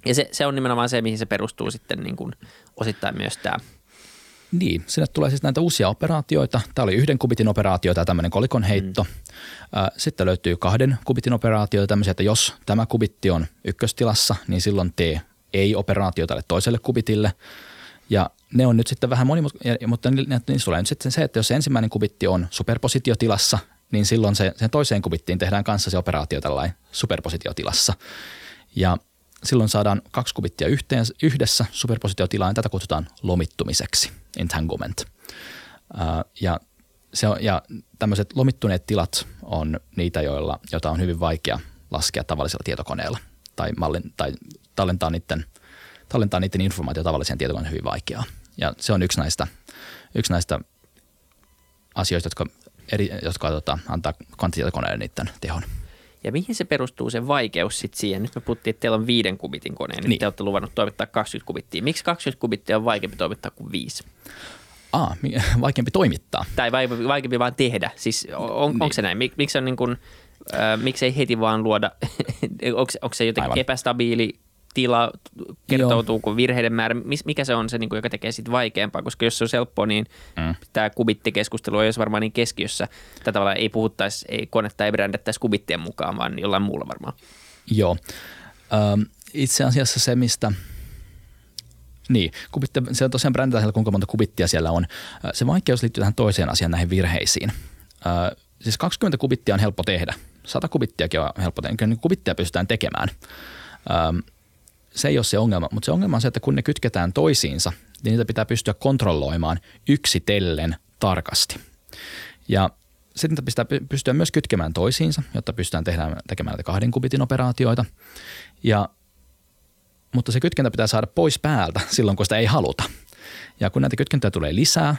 Speaker 1: ja se, se on nimenomaan se, mihin se perustuu sitten niin kuin osittain myös tämä
Speaker 3: niin, sinne tulee siis näitä uusia operaatioita. Tämä oli yhden kubitin operaatio tai tämmöinen kolikon heitto. Mm. Sitten löytyy kahden kubitin operaatioita, tämmöisiä, että jos tämä kubitti on ykköstilassa, niin silloin tee ei-operaatio tälle toiselle kubitille. Ja ne on nyt sitten vähän monimutkaisia, mutta niissä tulee nyt sitten se, että jos se ensimmäinen kubitti on superpositiotilassa, niin silloin se, sen toiseen kubittiin tehdään kanssa se operaatio tällainen superpositiotilassa. Ja silloin saadaan kaksi kubittia yhteen, yhdessä superpositiotilaan, tätä kutsutaan lomittumiseksi, entanglement. Ja, se on, ja tämmöiset lomittuneet tilat on niitä, joilla, joita on hyvin vaikea laskea tavallisella tietokoneella tai, mallin, tai tallentaa niiden, tallentaa niiden informaatio tavalliseen tietokoneen hyvin vaikeaa. Ja se on yksi näistä, yksi näistä asioista, jotka, eri, jotka tota, antaa kvanttitietokoneelle niiden tehon.
Speaker 1: Ja mihin se perustuu se vaikeus sitten siihen? Nyt me puhuttiin, että teillä on viiden kubitin kone, niin, niin. te olette luvannut toimittaa 20 kubittia. Miksi 20 kubittia on vaikeampi toimittaa kuin viisi?
Speaker 3: Ah, vaikeampi toimittaa.
Speaker 1: Tai vaikeampi vaan tehdä. Siis on, niin. onko se näin? Mik, miksi on niin kuin, äh, miksi ei heti vaan luoda, onko, onko se jotenkin Aivan. epästabiili tila, kertoutuuko virheiden määrä, mikä se on se, niin kuin, joka tekee sitten vaikeampaa, koska jos se on helppoa, niin mm. tämä kubittikeskustelu ei olisi varmaan niin keskiössä. Tätä tavalla ei puhuttaisi, ei konetta ei brändättäisi kubittien mukaan, vaan jollain muulla varmaan.
Speaker 3: Joo. Ähm, itse asiassa se, mistä niin, kubitte, se on tosiaan brändätään siellä, kuinka monta kubittia siellä on. Se vaikeus liittyy tähän toiseen asiaan, näihin virheisiin. Äh, siis 20 kubittia on helppo tehdä. 100 kubittiakin on helppo tehdä. Kyllä niin kubittia pystytään tekemään. Ähm, se ei ole se ongelma, mutta se ongelma on se, että kun ne kytketään toisiinsa, niin niitä pitää pystyä kontrolloimaan yksitellen tarkasti. Ja sitten pitää pystyä myös kytkemään toisiinsa, jotta pystytään tehdään, tekemään näitä kahden kubitin operaatioita. Ja, mutta se kytkentä pitää saada pois päältä silloin, kun sitä ei haluta. Ja kun näitä kytkentöjä tulee lisää,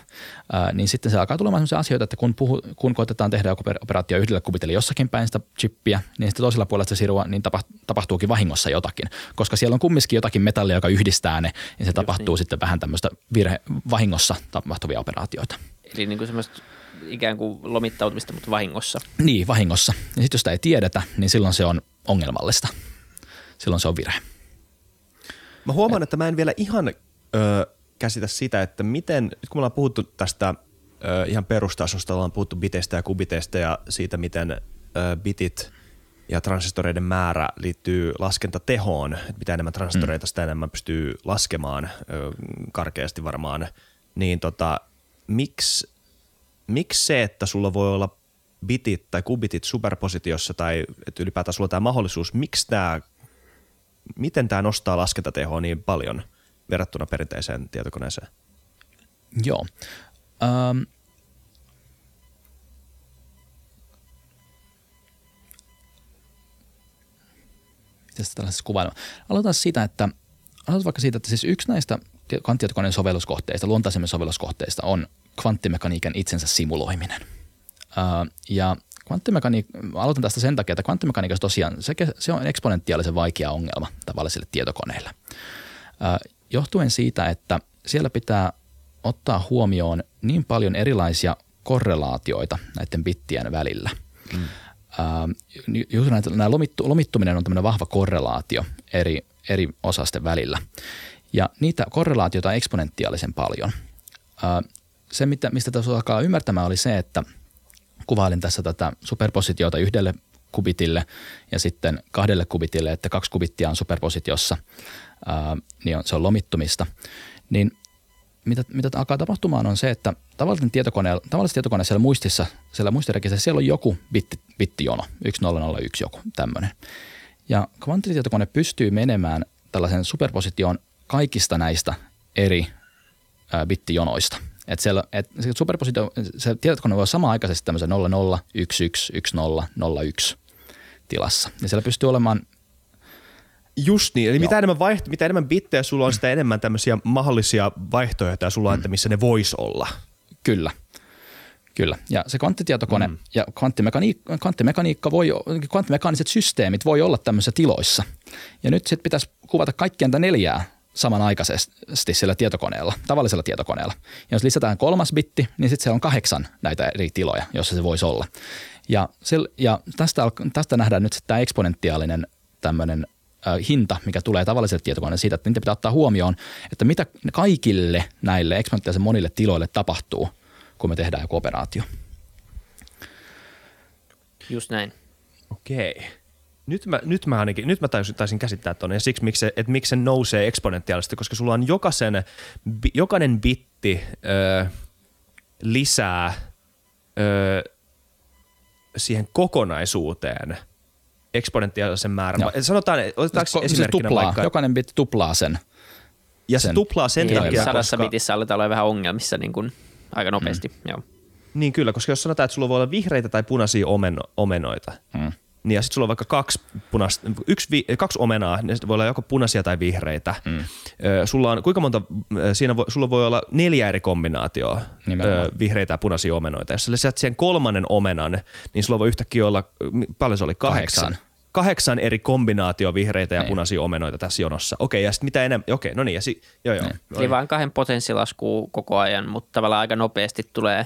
Speaker 3: ää, niin sitten se alkaa tulemaan sellaisia asioita, että kun, puhu, kun koetetaan tehdä joku operaatio yhdelle kubitille jossakin päin sitä chippiä, niin sitten toisella puolella sitä sirua, niin tapahtuukin vahingossa jotakin. Koska siellä on kumminkin jotakin metallia, joka yhdistää ne, niin se Just tapahtuu niin. sitten vähän tämmöistä virhe, vahingossa tapahtuvia operaatioita.
Speaker 1: Eli niin kuin semmoista ikään kuin lomittautumista, mutta vahingossa.
Speaker 3: Niin, vahingossa. Ja sitten jos sitä ei tiedetä, niin silloin se on ongelmallista. Silloin se on virhe.
Speaker 2: Mä huomaan, Et, että mä en vielä ihan ö, käsitä sitä, että miten, nyt kun me ollaan puhuttu tästä ö, ihan perustasosta, ollaan puhuttu biteistä ja kubiteista ja siitä, miten ö, bitit ja transistoreiden määrä liittyy laskentatehoon, että mitä enemmän transistoreita, mm. sitä enemmän pystyy laskemaan ö, karkeasti varmaan, niin tota, miksi, miksi se, että sulla voi olla bitit tai kubitit superpositiossa tai että ylipäätään sulla on tämä mahdollisuus, miksi tämä, miten tämä nostaa laskentatehoa niin paljon – verrattuna perinteiseen tietokoneeseen?
Speaker 3: Joo. Ähm, miten sitä tällaisessa kuvailma? Aloitetaan siitä, että aloitetaan vaikka siitä, että siis yksi näistä kvanttitietokoneen sovelluskohteista, luontaisemmin sovelluskohteista on kvanttimekaniikan itsensä simuloiminen. Äh, ja kvanttimekaniik- aloitan tästä sen takia, että kvanttimekaniikassa tosiaan se, se on eksponentiaalisen vaikea ongelma tavallisille tietokoneille. Äh, johtuen siitä, että siellä pitää ottaa huomioon niin paljon erilaisia korrelaatioita näiden bittien välillä. Mm. Äh, näitä, nämä lomittu, lomittuminen on tämmöinen vahva korrelaatio eri, eri osasten välillä. Ja niitä korrelaatioita on eksponentiaalisen paljon. Äh, se, mitä, mistä tässä alkaa ymmärtämään, oli se, että kuvailin tässä tätä superpositiota yhdelle kubitille ja sitten kahdelle kubitille, että kaksi kubittia on superpositiossa – ää, niin on, se on lomittumista, niin mitä, mitä alkaa tapahtumaan on se, että tavallisen tietokoneella, tavallisessa tietokoneessa siellä muistissa, siellä muistirekisterissä siellä on joku bitti, bittijono, 1001 joku tämmöinen. Ja kvanttitietokone pystyy menemään tällaisen superpositioon kaikista näistä eri ää, bittijonoista. Että siellä, et se superpositio, se tietokone voi olla sama-aikaisesti tämmöisen 00, 11, 10, 01 tilassa. Ja siellä pystyy olemaan
Speaker 2: Just niin, eli mitä enemmän, vaihto, mitä enemmän bittejä sulla on, sitä enemmän tämmöisiä mahdollisia vaihtoehtoja sulla on, että missä ne vois olla.
Speaker 3: Kyllä. Kyllä. Ja se kvanttitietokone mm. ja kvanttimekaniikka, kvanttimekaniikka voi, kvanttimekaaniset systeemit voi olla tämmöisissä tiloissa. Ja nyt sitten pitäisi kuvata kaikkien neljää samanaikaisesti sillä tietokoneella, tavallisella tietokoneella. Ja jos lisätään kolmas bitti, niin sitten se on kahdeksan näitä eri tiloja, joissa se voisi olla. Ja, sel, ja tästä, tästä nähdään nyt tämä eksponentiaalinen tämmöinen hinta, mikä tulee tavalliselle tietokoneelle siitä, että niitä pitää ottaa huomioon, että mitä kaikille näille eksponentiaalisen monille tiloille tapahtuu, kun me tehdään joku operaatio.
Speaker 1: Just näin.
Speaker 2: Okei. Nyt mä, nyt mä ainakin, nyt mä taisin, taisin käsittää tuonne ja siksi, miksi se, että miksi se nousee eksponentiaalisesti, koska sulla on jokaisen, jokainen bitti ö, lisää ö, siihen kokonaisuuteen eksponentiaalisen määrän. Joo. Sanotaan, otetaanko
Speaker 3: se, esimerkkinä se tuplaa, vaikka... Jokainen bitti tuplaa sen.
Speaker 2: Ja se sen. tuplaa sen
Speaker 1: niin,
Speaker 2: takia,
Speaker 1: Sadassa koska... bitissä aletaan olla vähän ongelmissa niin kuin aika nopeasti. Mm. Joo.
Speaker 2: Niin kyllä, koska jos sanotaan, että sulla voi olla vihreitä tai punaisia omeno, omenoita, mm niin ja sitten sulla on vaikka kaksi, punasta, yksi, vi, kaksi omenaa, ne voi olla joko punaisia tai vihreitä. Mm. sulla on, kuinka monta, siinä voi, sulla voi olla neljä eri kombinaatioa Nimenomaan. vihreitä ja punaisia omenoita. Jos sä lisät siihen kolmannen omenan, niin sulla voi yhtäkkiä olla, paljon se oli, kahdeksan. kahdeksan kahdeksan eri kombinaatio vihreitä ja niin. punaisia omenoita tässä jonossa. Okei, ja sitten mitä enemmän, okei, no niin, ja si, joo joo. Niin.
Speaker 1: Eli vain kahden potenssilaskuu koko ajan, mutta tavallaan aika nopeasti tulee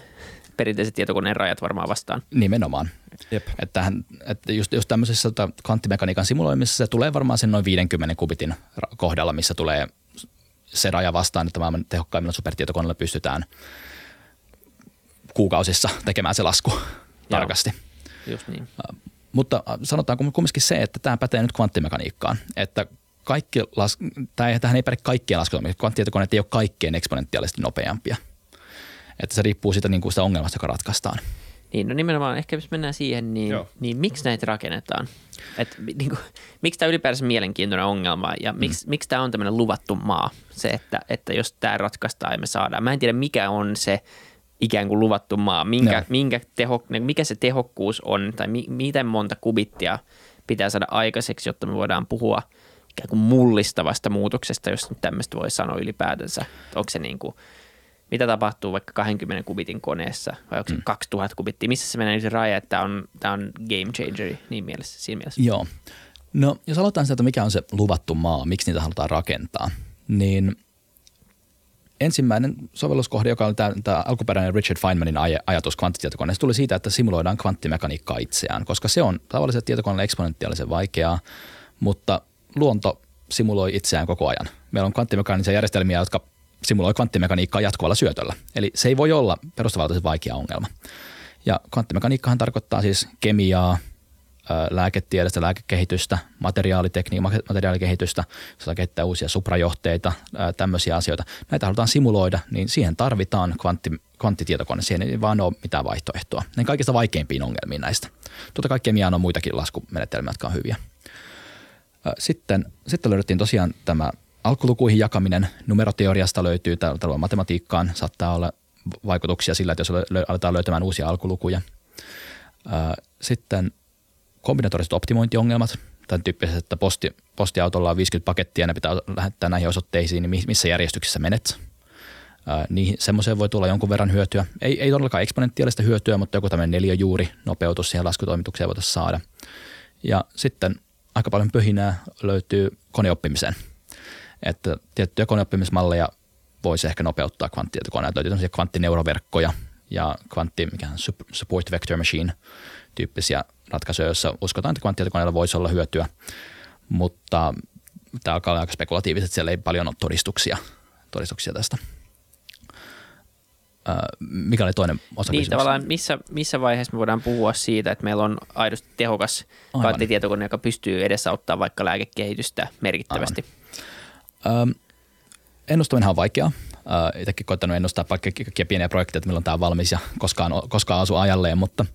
Speaker 1: perinteiset tietokoneen rajat varmaan vastaan.
Speaker 3: Nimenomaan. Jep. Että, että just, just tämmöisessä tota, kvanttimekaniikan simuloimisessa se tulee varmaan sen noin 50 kubitin kohdalla, missä tulee se raja vastaan, että maailman tehokkaimmilla supertietokoneilla pystytään kuukausissa tekemään se lasku Joo. tarkasti.
Speaker 1: Just niin.
Speaker 3: Mutta sanotaan kumminkin se, että tämä pätee nyt kvanttimekaniikkaan, että kaikki las, tähän ei päde kaikkien laskelmia. Kvanttitietokoneet ei ole kaikkein eksponentiaalisesti nopeampia. Että se riippuu siitä, niin kuin sitä ongelmasta, joka ratkaistaan.
Speaker 1: Niin, no nimenomaan ehkä jos mennään siihen, niin, niin miksi näitä rakennetaan? Et, niin kuin, miksi tämä ylipäänsä mielenkiintoinen ongelma ja mm. miksi, miksi tämä on tämmöinen luvattu maa? Se, että, että jos tämä ratkaistaan ja me saadaan. Mä en tiedä, mikä on se ikään kuin luvattu maa, minkä, minkä teho, mikä se tehokkuus on tai mi, miten monta kubittia pitää saada aikaiseksi, jotta me voidaan puhua ikään kuin mullistavasta muutoksesta, jos nyt tämmöistä voi sanoa ylipäätänsä. Onko se niin kuin – mitä tapahtuu vaikka 20 kubitin koneessa vai onko se mm. 2000 kubittia? Missä se menee se raja, että tämä on, tämä on game changer niin mielessä, siinä mielessä?
Speaker 3: Joo. No jos aloitetaan sieltä, mikä on se luvattu maa, miksi niitä halutaan rakentaa, niin ensimmäinen sovelluskohde, joka oli tämä, tämä alkuperäinen Richard Feynmanin aj- ajatus kvanttitietokoneesta, tuli siitä, että simuloidaan kvanttimekaniikkaa itseään, koska se on tavalliset tietokoneelle eksponentiaalisen vaikeaa, mutta luonto simuloi itseään koko ajan. Meillä on kvanttimekaanisia järjestelmiä, jotka simuloi kvanttimekaniikkaa jatkuvalla syötöllä. Eli se ei voi olla perustavaltaisen vaikea ongelma. Ja kvanttimekaniikkahan tarkoittaa siis kemiaa, lääketiedestä, lääkekehitystä, materiaalitekniikkaa, materiaalikehitystä, jos kehittää uusia suprajohteita, tämmöisiä asioita. Näitä halutaan simuloida, niin siihen tarvitaan kvantti, kvanttitietokone. Siihen ei vaan ole mitään vaihtoehtoa. Ne kaikista vaikeimpiin ongelmiin näistä. Tuota kaikkea kemiaan on muitakin laskumenetelmiä, jotka on hyviä. Sitten, sitten löydettiin tosiaan tämä alkulukuihin jakaminen numeroteoriasta löytyy, täällä matematiikkaan saattaa olla vaikutuksia sillä, että jos aletaan löytämään uusia alkulukuja. Sitten kombinatoriset optimointiongelmat, tämän tyyppiset, että posti, postiautolla on 50 pakettia ne pitää lähettää näihin osoitteisiin, niin missä järjestyksessä menet. Niihin semmoiseen voi tulla jonkun verran hyötyä. Ei, ei todellakaan eksponentiaalista hyötyä, mutta joku tämmöinen neliöjuuri nopeutus siihen laskutoimitukseen voitaisiin saada. Ja sitten aika paljon pöhinää löytyy koneoppimiseen – että tiettyjä koneoppimismalleja voisi ehkä nopeuttaa kvanttitietokoneita. Löytyy tämmöisiä kvanttineuroverkkoja ja kvantti, mikä on support vector machine tyyppisiä ratkaisuja, joissa uskotaan, että kvanttitietokoneilla voisi olla hyötyä, mutta tämä alkaa olla aika spekulatiivista, siellä ei paljon ole todistuksia, todistuksia tästä. mikä oli toinen osa
Speaker 1: Niin tavallaan missä, missä vaiheessa me voidaan puhua siitä, että meillä on aidosti tehokas kvanttitietokone, joka pystyy edesauttamaan vaikka lääkekehitystä merkittävästi. Aivan.
Speaker 3: Ähm, ennustaminen on vaikeaa. Äh, itsekin koittanut ennustaa kaikkia pieniä projekteja, että milloin tämä on valmis ja koskaan, koskaan asu ajalleen, mutta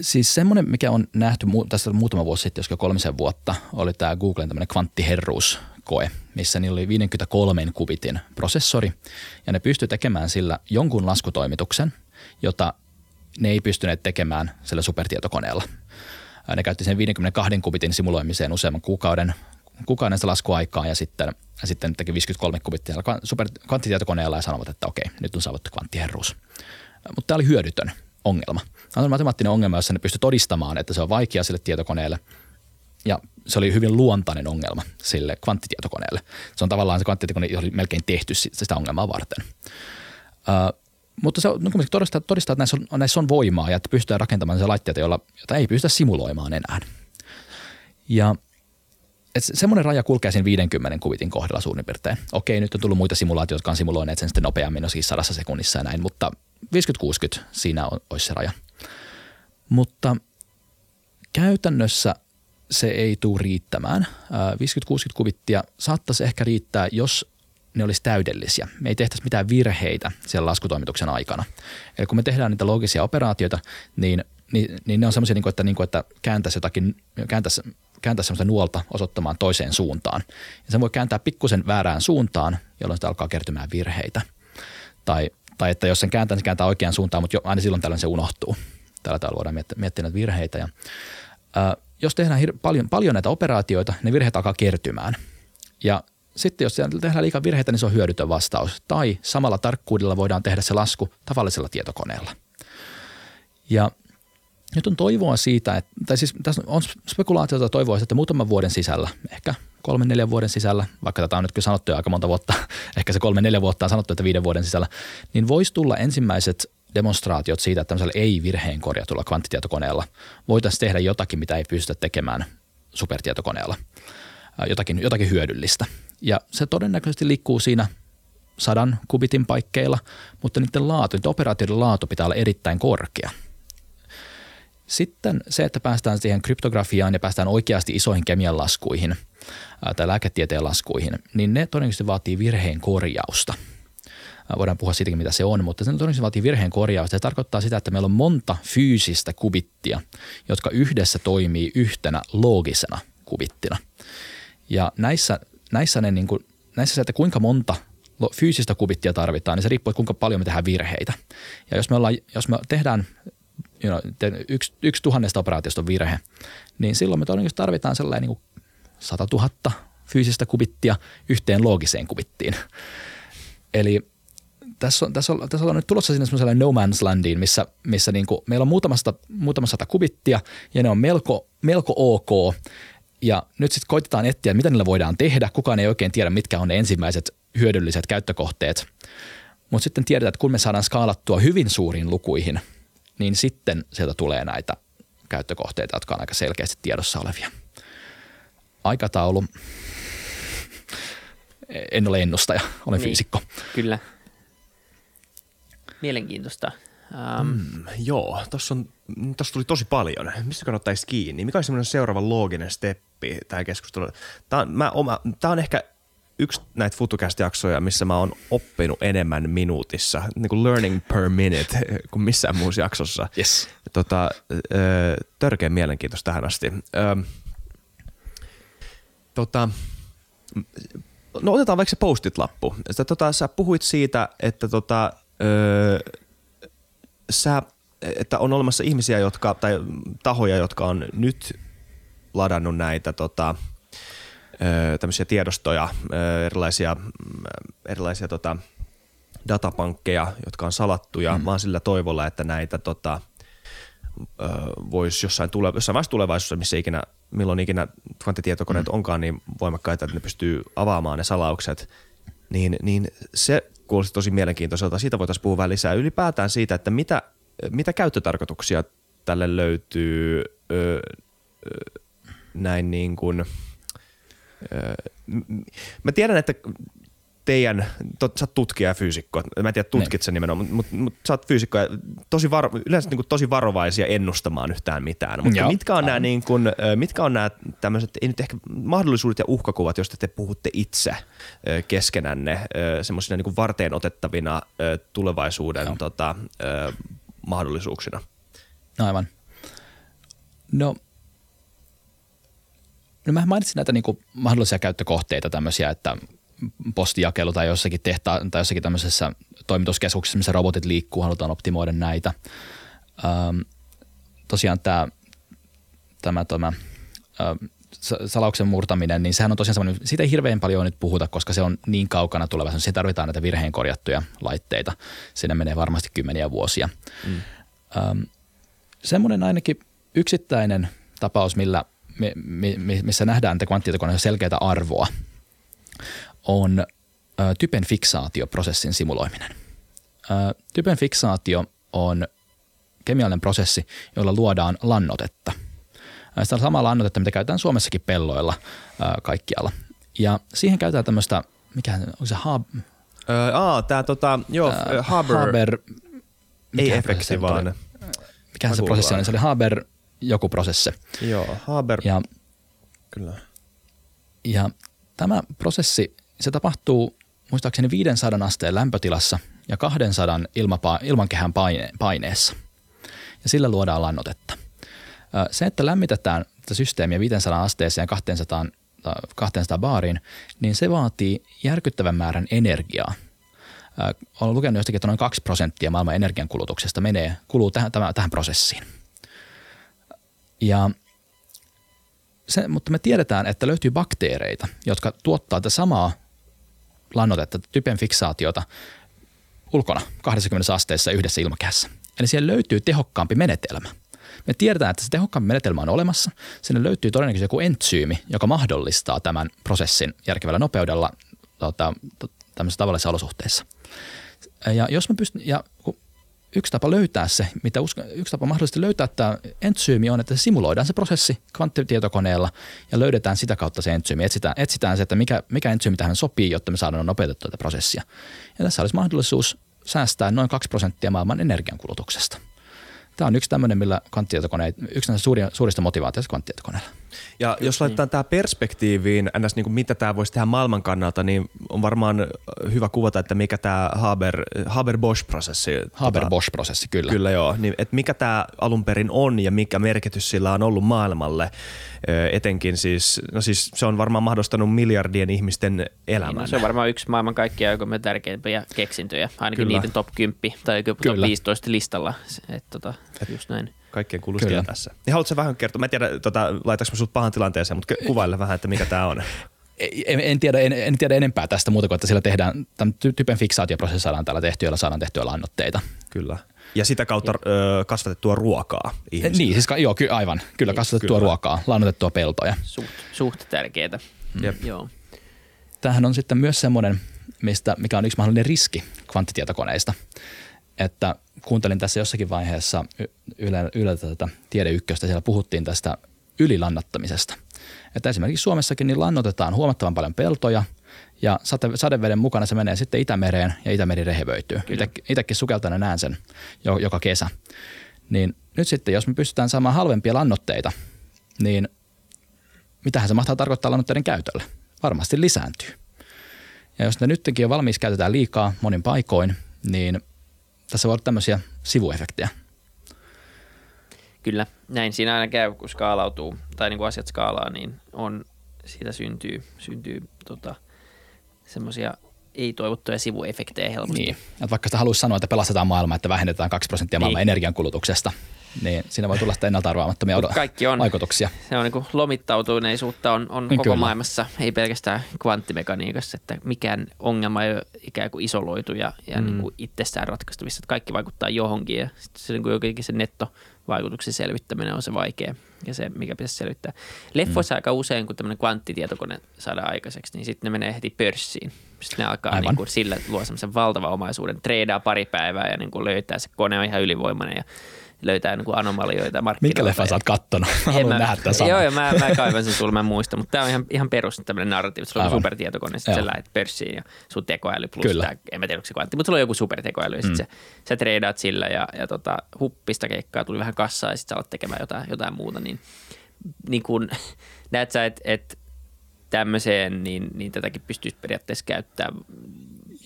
Speaker 3: siis semmoinen, mikä on nähty tässä muutama vuosi sitten, joskin kolmisen vuotta, oli tämä Googlen tämmöinen kvanttiherruus koe, missä niillä oli 53 kubitin prosessori ja ne pystyi tekemään sillä jonkun laskutoimituksen, jota ne ei pystyneet tekemään sillä supertietokoneella. Ne käytti sen 52 kubitin simuloimiseen useamman kuukauden, kuukauden sitä laskuaikaa ja sitten, ja sitten teki 53 kubittia super kvanttitietokoneella ja sanovat, että okei, nyt on saavuttu kvanttiherruus. Mutta tämä oli hyödytön ongelma. Tämä on matemaattinen ongelma, jossa ne pystyi todistamaan, että se on vaikea sille tietokoneelle ja se oli hyvin luontainen ongelma sille kvanttitietokoneelle. Se on tavallaan se kvanttitietokone oli melkein tehty sitä ongelmaa varten. Uh, mutta se no, todistaa, todistaa, että näissä on, näissä on voimaa ja että pystytään rakentamaan se laitteita, joilla, jota ei pystytä simuloimaan enää. Ja semmoinen raja kulkee siinä 50 kuvitin kohdalla suurin piirtein. Okei, nyt on tullut muita simulaatioita, jotka on simuloineet sen sitten nopeammin, no siis sadassa sekunnissa ja näin, mutta 50-60 siinä on, olisi se raja. Mutta käytännössä se ei tule riittämään. 50-60 kuvittia saattaisi ehkä riittää, jos ne olisi täydellisiä. Me ei tehtäisi mitään virheitä siellä laskutoimituksen aikana. Eli kun me tehdään niitä logisia operaatioita, niin, niin, niin ne on semmoisia, niin että, niin kuin, että kääntäisi jotakin, kääntäisi, kääntäisi semmoista nuolta osoittamaan toiseen suuntaan. Ja se voi kääntää pikkusen väärään suuntaan, jolloin sitä alkaa kertymään virheitä. Tai, tai että jos sen kääntää, niin se kääntää oikeaan suuntaan, mutta jo, aina silloin tällöin se unohtuu. Tällä tavalla voidaan miettiä, miettiä näitä virheitä. Ja, ää, jos tehdään hir- paljon, paljon näitä operaatioita, ne virheet alkaa kertymään. Ja sitten jos tehdään liikaa virheitä, niin se on hyödytön vastaus. Tai samalla tarkkuudella voidaan tehdä se lasku tavallisella tietokoneella. Ja nyt on toivoa siitä, että, tai siis tässä on spekulaatiota toivoa, että muutaman vuoden sisällä, ehkä kolmen neljän vuoden sisällä, vaikka tätä on nyt kyllä sanottu jo aika monta vuotta, ehkä se kolme neljä vuotta on sanottu, että viiden vuoden sisällä, niin voisi tulla ensimmäiset demonstraatiot siitä, että tämmöisellä ei-virheen korjatulla kvanttitietokoneella voitaisiin tehdä jotakin, mitä ei pystytä tekemään supertietokoneella. Jotakin, jotakin hyödyllistä. Ja se todennäköisesti liikkuu siinä sadan kubitin paikkeilla, mutta niiden laatu, niiden operaatioiden laatu pitää olla erittäin korkea. Sitten se, että päästään siihen kryptografiaan ja päästään oikeasti isoihin kemian laskuihin tai lääketieteen laskuihin, niin ne todennäköisesti vaatii virheen korjausta – voidaan puhua siitäkin, mitä se on, mutta se todennäköisesti vaatii virheen korjausta. Se tarkoittaa sitä, että meillä on monta fyysistä kubittia, jotka yhdessä toimii yhtenä loogisena kubittina. Ja näissä, näissä, ne niin kuin, näissä se, että kuinka monta fyysistä kubittia tarvitaan, niin se riippuu, kuinka paljon me tehdään virheitä. Ja jos me, ollaan, jos me tehdään you know, yksi, yksi tuhannesta operaatiosta on virhe, niin silloin me todennäköisesti tarvitaan sellainen niin kuin 100 000 fyysistä kubittia yhteen loogiseen kubittiin. Eli tässä on, tässä on, tässä on nyt tulossa sinne semmoiselle no man's landiin, missä, missä niin kuin meillä on muutamasta, muutamasta sata kubittia ja ne on melko, melko ok. Ja nyt sitten koitetaan etsiä, mitä niillä voidaan tehdä. Kukaan ei oikein tiedä, mitkä on ne ensimmäiset hyödylliset käyttökohteet. Mutta sitten tiedetään, että kun me saadaan skaalattua hyvin suuriin lukuihin, niin sitten sieltä tulee näitä käyttökohteita, jotka on aika selkeästi tiedossa olevia. Aikataulu. En ole ennustaja, olen niin, fyysikko.
Speaker 1: Kyllä. Mielenkiintoista. Um,
Speaker 2: mm, joo, tuossa tuli tosi paljon. Mistä kannattaisi kiinni? Mikä olisi semmoinen seuraava looginen steppi tähän keskusteluun? Tämä on, mä, oma, tämä on ehkä yksi näitä FutuCast-jaksoja, missä mä oon oppinut enemmän minuutissa, niin kuin learning per minute, kuin missään muussa jaksossa.
Speaker 3: Yes.
Speaker 2: Tota, törkeän mielenkiintoista tähän asti. Tota, no otetaan vaikka se postit-lappu. Tota, sä puhuit siitä, että tota, öö, sä, että on olemassa ihmisiä, jotka, tai tahoja, jotka on nyt ladannut näitä tota, tämmöisiä tiedostoja, erilaisia, erilaisia tota, datapankkeja, jotka on salattuja, mm. vaan sillä toivolla, että näitä tota, voisi jossain, tule, jossain vaiheessa tulevaisuudessa, missä ikinä, milloin ikinä kvanttitietokoneet mm. onkaan niin voimakkaita, että ne pystyy avaamaan ne salaukset, niin, niin se kuulosti tosi mielenkiintoiselta. Siitä voitaisiin puhua vähän lisää. Ylipäätään siitä, että mitä, mitä käyttötarkoituksia tälle löytyy ö, ö, näin niin kuin, mä tiedän, että teidän, tot, sä oot tutkija ja fyysikko, mä en tiedä tutkit sen nimenomaan, mutta mut, mut sä oot fyysikko ja tosi varo, yleensä niin kuin tosi varovaisia ennustamaan yhtään mitään. Mutta mitkä on nämä niin kuin, mitkä on nämä tämmöiset, ei nyt ehkä mahdollisuudet ja uhkakuvat, joista te puhutte itse keskenänne semmoisina niin varteen otettavina tulevaisuuden tota, mahdollisuuksina?
Speaker 3: Aivan. No no mä mainitsin näitä niin kuin mahdollisia käyttökohteita tämmöisiä, että postijakelu tai jossakin tehta tai jossakin tämmöisessä toimituskeskuksessa, missä robotit liikkuu, halutaan optimoida näitä. Ähm, tosiaan tämä, tämä, tämä ähm, salauksen murtaminen, niin sehän on tosiaan semmoinen, siitä ei hirveän paljon nyt puhuta, koska se on niin kaukana tulevaisuudessa. Siihen tarvitaan näitä virheen korjattuja laitteita. Sinne menee varmasti kymmeniä vuosia. Mm. Ähm, semmoinen ainakin yksittäinen tapaus, millä, missä nähdään että kvanttitietokoneessa selkeää arvoa, on ö, typen fiksaatioprosessin simuloiminen. Ö, typen fiksaatio on kemiallinen prosessi, jolla luodaan lannotetta. Sitä on samaa lannotetta, mitä käytetään Suomessakin pelloilla ö, kaikkialla. Ja siihen käytetään tämmöistä, mikä on se hub,
Speaker 2: Öö, aa, tää tota, joo,
Speaker 3: uh, Haber, Haber
Speaker 2: ei efekti vaan.
Speaker 3: Mikä se prosessi on? Se oli Haber joku prosessi.
Speaker 2: Joo, Haber, ja, kyllä.
Speaker 3: Ja tämä prosessi, se tapahtuu muistaakseni 500 asteen lämpötilassa ja 200 ilmapa- ilmankehän paine- paineessa. Ja sillä luodaan lannotetta. Se, että lämmitetään tätä systeemiä 500 asteeseen ja 200, 200 baariin, niin se vaatii järkyttävän määrän energiaa. Olen lukenut jostakin, että noin 2 prosenttia maailman energiankulutuksesta menee, kuluu tähän, tähän prosessiin. Ja se, mutta me tiedetään, että löytyy bakteereita, jotka tuottaa tätä samaa lannotetta, typen fiksaatiota ulkona 20 asteessa yhdessä ilmakehässä. Eli siellä löytyy tehokkaampi menetelmä. Me tiedetään, että se tehokkaampi menetelmä on olemassa. Sinne löytyy todennäköisesti joku entsyymi, joka mahdollistaa tämän prosessin järkevällä nopeudella tota, tämmöisissä tavallisissa olosuhteissa. Ja jos me pystyn, ja kun yksi tapa löytää se, mitä usko, yksi tapa mahdollisesti löytää tämä entsyymi on, että simuloidaan se prosessi kvanttitietokoneella ja löydetään sitä kautta se entsyymi. Etsitään, etsitään se, että mikä, mikä entsyymi tähän sopii, jotta me saadaan nopeutettua tätä prosessia. Ja tässä olisi mahdollisuus säästää noin 2 prosenttia maailman energiankulutuksesta. Tämä on yksi tämmöinen, millä kvanttitietokoneet, yksi suurista motivaatioista kvanttitietokoneella.
Speaker 2: Ja jos laitetaan niin. tämä perspektiiviin, ns. Niin kuin mitä tämä voisi tehdä maailman kannalta, niin on varmaan hyvä kuvata, että mikä tämä Haber, Haber-Bosch-prosessi.
Speaker 3: Haber-Bosch-prosessi, kyllä.
Speaker 2: Kyllä joo. Niin, että mikä tämä alun perin on ja mikä merkitys sillä on ollut maailmalle. Etenkin siis, no siis se on varmaan mahdollistanut miljardien ihmisten elämän. Niin, no
Speaker 1: se on varmaan yksi maailman kaikkia aikojen tärkeimpiä keksintöjä, ainakin kyllä. niiden top 10 tai top kyllä. 15 listalla. Et, tota, just näin
Speaker 2: kaikkien kuulustia tässä. Niin haluatko vähän kertoa, mä en tiedä, tota, laitaanko sut pahan tilanteeseen, mutta kuvaile vähän, että mikä tämä on.
Speaker 3: En, en, tiedä, en, en, tiedä enempää tästä muuta kuin, että sillä tehdään, tämän typen fiksaatioprosessi saadaan täällä tehtyä, jolla saadaan tehtyä lannotteita.
Speaker 2: Kyllä. Ja sitä kautta ö, kasvatettua ruokaa ihmisille.
Speaker 3: Niin, siis joo, ky, aivan. Kyllä niin, kasvatettua kyllä. ruokaa, lannotettua peltoja.
Speaker 1: Suht, suht tärkeää. Mm. Joo.
Speaker 3: Tämähän on sitten myös semmoinen, mistä, mikä on yksi mahdollinen riski kvanttitietokoneista, että kuuntelin tässä jossakin vaiheessa Yle, Yle tätä Tiede Ykköstä, siellä puhuttiin tästä ylilannattamisesta. Että esimerkiksi Suomessakin niin lannotetaan huomattavan paljon peltoja ja sate, sadeveden mukana se menee sitten Itämereen ja Itämeri rehevöityy. itsekin sukeltainen näen sen joka kesä. Niin nyt sitten, jos me pystytään saamaan halvempia lannoitteita, niin mitähän se mahtaa tarkoittaa lannoitteiden käytölle? Varmasti lisääntyy. Ja jos ne nytkin jo valmiiksi käytetään liikaa monin paikoin, niin – tässä voi olla tämmöisiä sivuefektejä.
Speaker 1: Kyllä, näin siinä aina käy, kun skaalautuu tai niin kuin asiat skaalaa, niin on, siitä syntyy, syntyy tota, semmoisia ei-toivottuja sivuefektejä helposti.
Speaker 3: Niin. Että vaikka sitä haluaisi sanoa, että pelastetaan maailma, että vähennetään 2 prosenttia maailman niin. energiankulutuksesta, niin siinä voi tulla sitä ennalta arvaamattomia odot- Kaikki on, vaikutuksia.
Speaker 1: Se on niin kuin lomittautuneisuutta on, on koko Kyllä. maailmassa, ei pelkästään kvanttimekaniikassa, että mikään ongelma ei ole ikään kuin isoloitu ja, ja mm. niin kuin itsestään ratkaistavissa, että kaikki vaikuttaa johonkin ja sitten se, niin kuin jotenkin se nettovaikutuksen selvittäminen on se vaikea ja se, mikä pitäisi selvittää. Leffoissa mm. aika usein, kun tämmöinen kvanttitietokone saadaan aikaiseksi, niin sitten ne menee heti pörssiin. Sitten ne alkaa niin kuin sillä luo semmoisen valtavan omaisuuden, treidaa pari päivää ja niin kuin löytää se kone on ihan ylivoimainen ja löytää niin anomalioita markkinoilta.
Speaker 3: Mikä leffa sä oot kattonut? Haluan mä, nähdä tämän
Speaker 1: Joo, joo, mä, mä kaivan sen sulle, mä muistan, mutta tämä on ihan, ihan perus tämmöinen narratiivi. Sulla on supertietokone, sitten sä lähdet pörssiin ja sun tekoäly plus Kyllä. tämä, en mä tiedä, onko se kvantti, mutta sulla on joku supertekoäly ja sitten mm. sä, sä treidaat sillä ja, ja tota, huppista keikkaa, tuli vähän kassaa ja sitten sä alat tekemään jotain, jotain muuta, niin, niin kun näet sä, että et, tämmöiseen, niin, niin tätäkin pystyisi periaatteessa käyttämään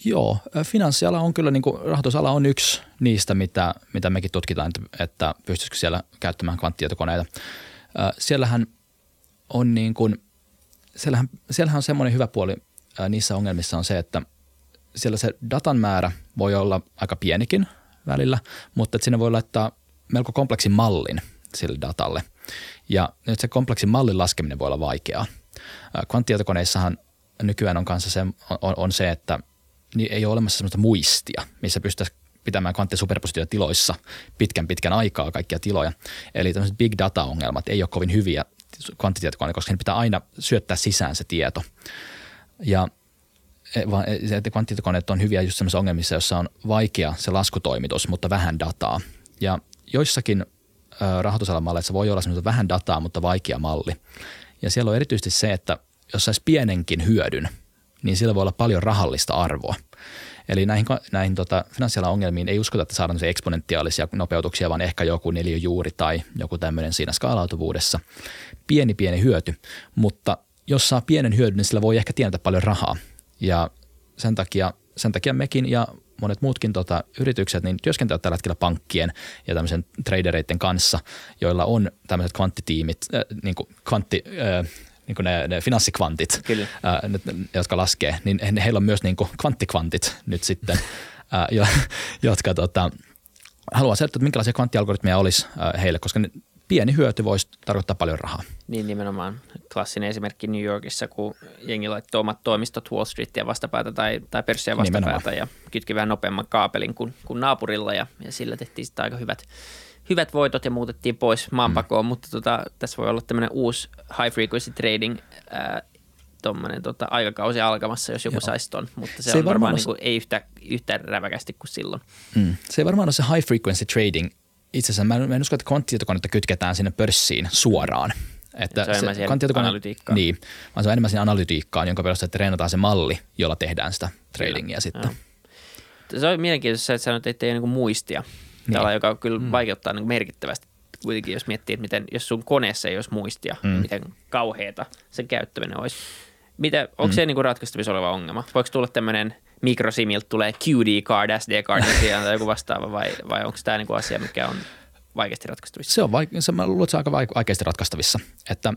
Speaker 3: Joo, finanssiala on kyllä, niin kuin, rahoitusala on yksi niistä, mitä, mitä mekin tutkitaan, että, että pystyisikö siellä käyttämään kvanttitietokoneita. Siellähän on niin kuin siellähän, siellähän on semmoinen hyvä puoli niissä ongelmissa on se, että siellä se datan määrä voi olla aika pienikin välillä, mutta että sinne voi laittaa melko kompleksin mallin sille datalle. Ja nyt se kompleksin mallin laskeminen voi olla vaikeaa. Kvanttitietokoneissahan nykyään on kanssa se, on, on se, että niin ei ole olemassa sellaista muistia, missä pystyisi pitämään kvanttisuperpositiotiloissa pitkän pitkän aikaa kaikkia tiloja. Eli tämmöiset big data-ongelmat ei ole kovin hyviä kvanttitietokoneille, koska ne pitää aina syöttää sisään se tieto. Ja e, e, kvanttitietokoneet on hyviä just sellaisissa ongelmissa, jossa on vaikea se laskutoimitus, mutta vähän dataa. Ja joissakin rahoitusalan malleissa voi olla semmoista vähän dataa, mutta vaikea malli. Ja siellä on erityisesti se, että jos saisi pienenkin hyödyn, niin sillä voi olla paljon rahallista arvoa. Eli näihin, näihin tota, finanssialan ongelmiin ei uskota, että saadaan eksponentiaalisia nopeutuksia, vaan ehkä joku juuri tai joku tämmöinen siinä skaalautuvuudessa. Pieni pieni hyöty, mutta jos saa pienen hyödyn, niin sillä voi ehkä tienata paljon rahaa. Ja sen takia, sen takia mekin ja monet muutkin tota, yritykset niin työskentelevät tällä hetkellä pankkien ja tämmöisen tradereiden kanssa, joilla on tämmöiset kvanttitiimit, äh, niin kuin kvantti, äh, niin kuin ne, ne finanssikvantit, Kyllä. Ää, jotka laskee, niin heillä on myös niin kuin kvanttikvantit nyt sitten, ää, jo, jotka tota, haluaa selvittää, että minkälaisia kvanttialgoritmeja olisi ää, heille, koska ne, pieni hyöty voisi tarkoittaa paljon rahaa.
Speaker 1: Niin nimenomaan. Klassinen esimerkki New Yorkissa, kun jengi laittoi omat toimistot Wall Streetia vastapäätä tai, tai pörssiä vastapäätä nimenomaan. ja kytki vähän nopeamman kaapelin kuin, kuin naapurilla ja, ja sillä tehtiin sitten aika hyvät – hyvät voitot ja muutettiin pois maanpakoon, mm. mutta tota, tässä voi olla tämmöinen uusi high frequency trading ää, tuommoinen tota, aikakausi alkamassa, jos joku Joo. saisi ton, mutta se, se on varmaan, varmaan niin kuin, ei yhtä, yhtä räväkästi kuin silloin.
Speaker 3: Mm. Se ei varmaan ole se high frequency trading. Itse asiassa mä en, mä en usko, että kvanttitietokonetta kytketään sinne pörssiin suoraan.
Speaker 1: Että se on enemmän siihen analytiikkaan.
Speaker 3: Niin, vaan se on enemmän siihen analytiikkaan, jonka perusteella treenataan se malli, jolla tehdään sitä tradingia Kyllä. sitten.
Speaker 1: Ja. Se on mielenkiintoista, että sanoit, että ei ole niin muistia niin. joka kyllä mm. vaikeuttaa niin merkittävästi kuitenkin, jos miettii, että miten, jos sun koneessa ei olisi muistia, mm. niin miten kauheata sen käyttäminen olisi. Mitä, onko mm. se niin ratkaistavissa oleva ongelma? Voiko tulla tämmöinen mikrosimilta tulee QD-card, SD-card tai joku vastaava vai, vai onko tämä niin asia, mikä on vaikeasti ratkaistavissa?
Speaker 3: Se on, vaike- se, mä luulen, että se on aika vaikeasti ratkaistavissa. Että,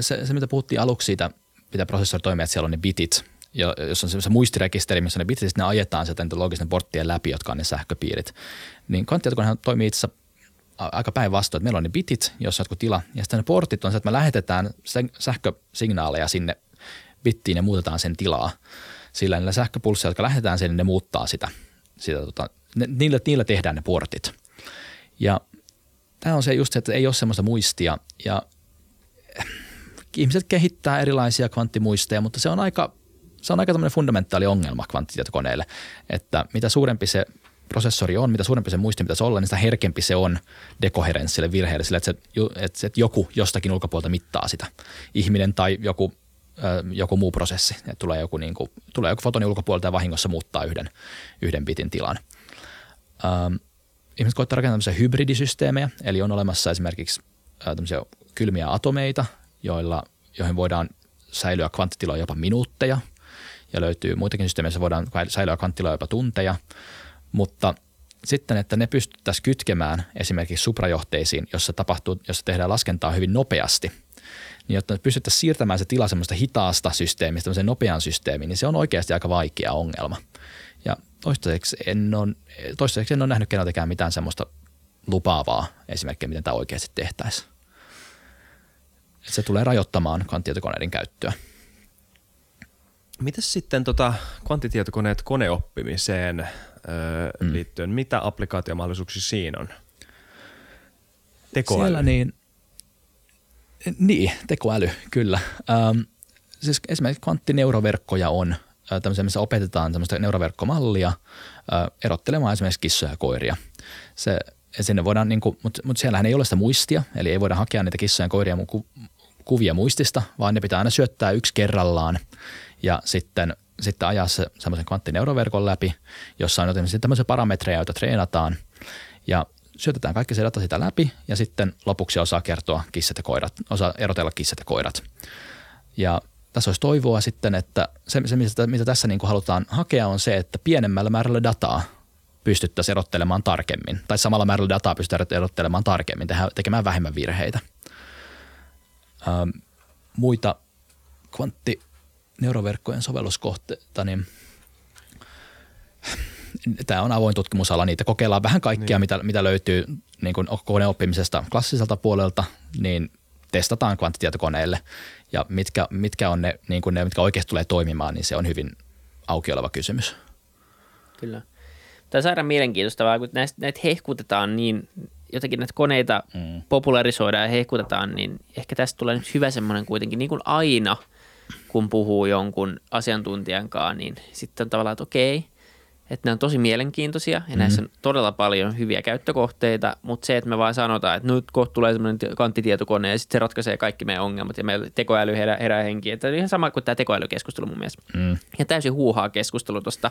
Speaker 3: se, se, mitä puhuttiin aluksi siitä, mitä prosessori toimii, että siellä on ne bitit, ja jos on se muistirekisteri, missä ne niin ne ajetaan sieltä logisten porttien läpi, jotka on ne sähköpiirit. Niin kvanttitietokonehan toimii itse aika päinvastoin, että meillä on ne bitit, jos on joku tila, ja sitten ne portit on se, että me lähetetään sähkösignaaleja sinne bittiin ja muutetaan sen tilaa. Sillä niillä sähköpulsseilla, jotka lähetetään sinne, ne muuttaa sitä. sitä tota, ne, niillä, niillä tehdään ne portit. Ja tämä on se just se, että ei ole semmoista muistia, ja ihmiset kehittää erilaisia kvanttimuisteja, mutta se on aika se on aika tämmöinen fundamentaali ongelma kvanttitietokoneille, että mitä suurempi se prosessori on, mitä suurempi se muisti pitäisi olla, niin sitä herkempi se on dekoherenssille, virheille, sille, että, se, että, että joku jostakin ulkopuolelta mittaa sitä. Ihminen tai joku, joku muu prosessi. Että tulee, joku, niin kuin, tulee joku fotoni ulkopuolelta ja vahingossa muuttaa yhden, yhden bitin tilan. Ähm, ihmiset koittaa rakentaa tämmöisiä hybridisysteemejä, eli on olemassa esimerkiksi äh, tämmöisiä kylmiä atomeita, joilla, joihin voidaan säilyä kvanttitiloja jopa minuutteja – ja löytyy muitakin systeemejä, joissa voidaan säilyä kvanttiloja jopa tunteja, mutta sitten, että ne pystyttäisiin kytkemään esimerkiksi suprajohteisiin, jossa, tapahtuu, jossa tehdään laskentaa hyvin nopeasti, niin jotta pystyttäisiin siirtämään se tila semmoista hitaasta systeemistä tämmöiseen nopean systeemiin, niin se on oikeasti aika vaikea ongelma. Ja toistaiseksi en ole, toistaiseksi en ole nähnyt keneltäkään mitään semmoista lupaavaa esimerkkiä, miten tämä oikeasti tehtäisiin. Se tulee rajoittamaan kvanttitietokoneiden käyttöä.
Speaker 2: Miten sitten tota, kvanttitietokoneet koneoppimiseen öö, mm. liittyen, mitä applikaatiomahdollisuuksia siinä on?
Speaker 3: Tekoäly. Siellä niin, niin, tekoäly, kyllä. Ähm, siis esimerkiksi kvanttineuroverkkoja on äh, tämmöisiä, missä opetetaan tämmöistä neuroverkkomallia äh, erottelemaan esimerkiksi kissoja ja koiria. Se, sinne voidaan, niin kuin, mutta, mutta siellähän ei ole sitä muistia, eli ei voida hakea niitä kissoja ja koiria ku, kuvia muistista, vaan ne pitää aina syöttää yksi kerrallaan ja sitten, sitten ajaa se semmoisen kvanttineuroverkon läpi, jossa on jotenkin tämmöisiä parametreja, joita treenataan ja syötetään kaikki se data sitä läpi ja sitten lopuksi osaa kertoa kissat ja koirat, osaa erotella kissat ja koirat. Ja tässä olisi toivoa sitten, että se, se mitä, mitä tässä niin kuin halutaan hakea on se, että pienemmällä määrällä dataa pystyttäisiin erottelemaan tarkemmin, tai samalla määrällä dataa pystytään erottelemaan tarkemmin, tekemään vähemmän virheitä. Ähm, muita kvanttineuroverkkojen sovelluskohteita, niin tämä on avoin tutkimusala, niitä kokeillaan vähän kaikkea, niin. mitä, mitä löytyy niin kuin koneoppimisesta klassiselta puolelta, niin testataan kvanttitietokoneille ja mitkä, mitkä on ne, niin kuin ne, mitkä oikeasti tulee toimimaan, niin se on hyvin auki oleva kysymys.
Speaker 1: Kyllä. Tämä on sairaan mielenkiintoista, kun näitä, näitä hehkutetaan niin, jotenkin näitä koneita mm. popularisoidaan ja hehkutetaan, niin ehkä tästä tulee nyt hyvä semmoinen kuitenkin, niin kuin aina, kun puhuu jonkun asiantuntijan kanssa, niin sitten on tavallaan, että okei, että ne on tosi mielenkiintoisia ja mm-hmm. näissä on todella paljon hyviä käyttökohteita, mutta se, että me vaan sanotaan, että nyt kohta tulee semmoinen kanttitietokone ja sitten se ratkaisee kaikki meidän ongelmat ja meillä tekoäly herää, herää henkiin. Että ihan sama kuin tämä tekoälykeskustelu mun mielestä. Mm. Ja täysin huuhaa keskustelu tuosta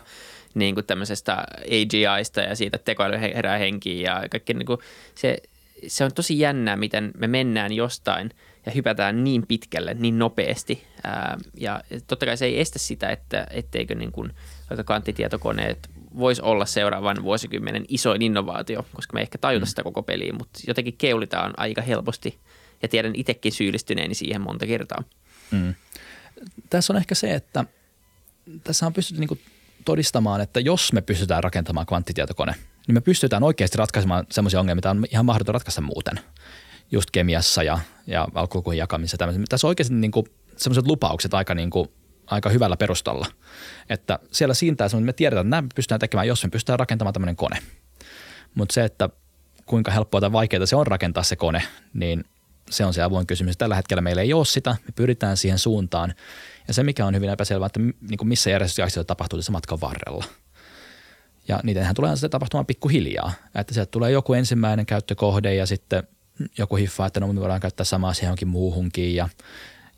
Speaker 1: niin kuin tämmöisestä AGIsta ja siitä, että tekoäly herää henkiin ja kaikki niin kuin se, se on tosi jännää, miten me mennään jostain ja hypätään niin pitkälle, niin nopeasti. Ää, ja totta kai se ei estä sitä, että etteikö niin kuin – vaikka kvanttitietokoneet voisi olla seuraavan vuosikymmenen isoin innovaatio, koska me ehkä tajuta mm. sitä koko peliä, mutta jotenkin keulitaan aika helposti ja tiedän itsekin syyllistyneeni siihen monta kertaa. Mm.
Speaker 3: Tässä on ehkä se, että tässä on pystytty niin todistamaan, että jos me pystytään rakentamaan kvanttitietokone, niin me pystytään oikeasti ratkaisemaan sellaisia ongelmia, mitä on ihan mahdoton ratkaista muuten. Just kemiassa ja, ja alkulukujen jakamisessa. Tässä on oikeasti niin sellaiset lupaukset aika niin kuin aika hyvällä perustalla. Että siellä siintää että me tiedetään, että nämä pystytään tekemään, jos me pystytään rakentamaan tämmöinen kone. Mutta se, että kuinka helppoa tai vaikeaa se on rakentaa se kone, niin se on se avoin kysymys. Tällä hetkellä meillä ei ole sitä, me pyritään siihen suuntaan. Ja se, mikä on hyvin epäselvää, että niin kuin missä järjestysasioita tapahtuu tässä matkan varrella. Ja niitähän tulee sitten tapahtumaan pikkuhiljaa. Että sieltä tulee joku ensimmäinen käyttökohde ja sitten joku hiffaa, että no me voidaan käyttää samaa siihen johonkin muuhunkin ja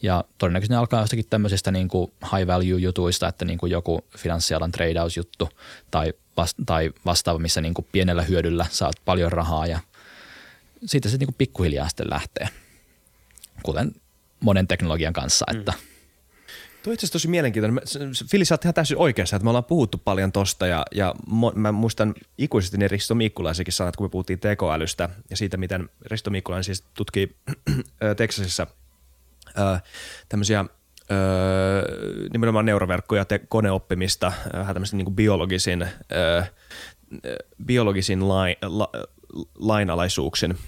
Speaker 3: ja todennäköisesti ne alkaa jostakin tämmöisistä niin kuin high value jutuista, että niin kuin joku finanssialan tradeaus-juttu tai, vasta- tai vastaava, missä niin kuin pienellä hyödyllä saat paljon rahaa ja siitä se niin kuin pikkuhiljaa sitten lähtee, kuten monen teknologian kanssa, mm.
Speaker 2: Tuo itse tosi mielenkiintoinen. Fili, sä oot ihan täysin oikeassa, että me ollaan puhuttu paljon tosta ja, ja mä muistan ikuisesti ne Risto Mikkulaisikin sanat, kun me puhuttiin tekoälystä ja siitä, miten Risto Mikkulainen siis tutkii Texasissa – tämmöisiä nimenomaan neuroverkkoja, te, koneoppimista, vähän tämmöisen niin biologisin, biologisin lain, la, lainalaisuuksin.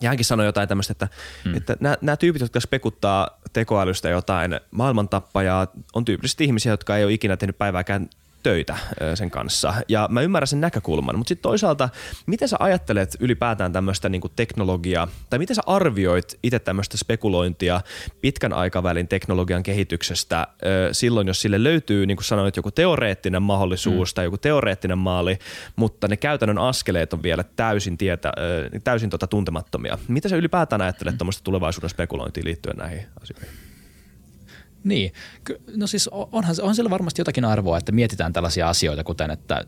Speaker 2: Ja hänkin sanoi jotain tämmöistä, että, hmm. että nämä, nämä tyypit, jotka spekuttaa tekoälystä jotain maailmantappajaa, on tyypillisesti ihmisiä, jotka ei ole ikinä tehnyt päivääkään töitä sen kanssa. Ja mä ymmärrän sen näkökulman, mutta sitten toisaalta, miten sä ajattelet ylipäätään tämmöistä niinku teknologiaa, tai miten sä arvioit itse tämmöistä spekulointia pitkän aikavälin teknologian kehityksestä silloin, jos sille löytyy, niin kuin sanoit, joku teoreettinen mahdollisuus mm. tai joku teoreettinen maali, mutta ne käytännön askeleet on vielä täysin, tietä, täysin tota tuntemattomia. Mitä sä ylipäätään ajattelet mm. tuommoista tulevaisuuden spekulointiin liittyen näihin asioihin?
Speaker 3: Niin, no siis onhan, on siellä varmasti jotakin arvoa, että mietitään tällaisia asioita, kuten että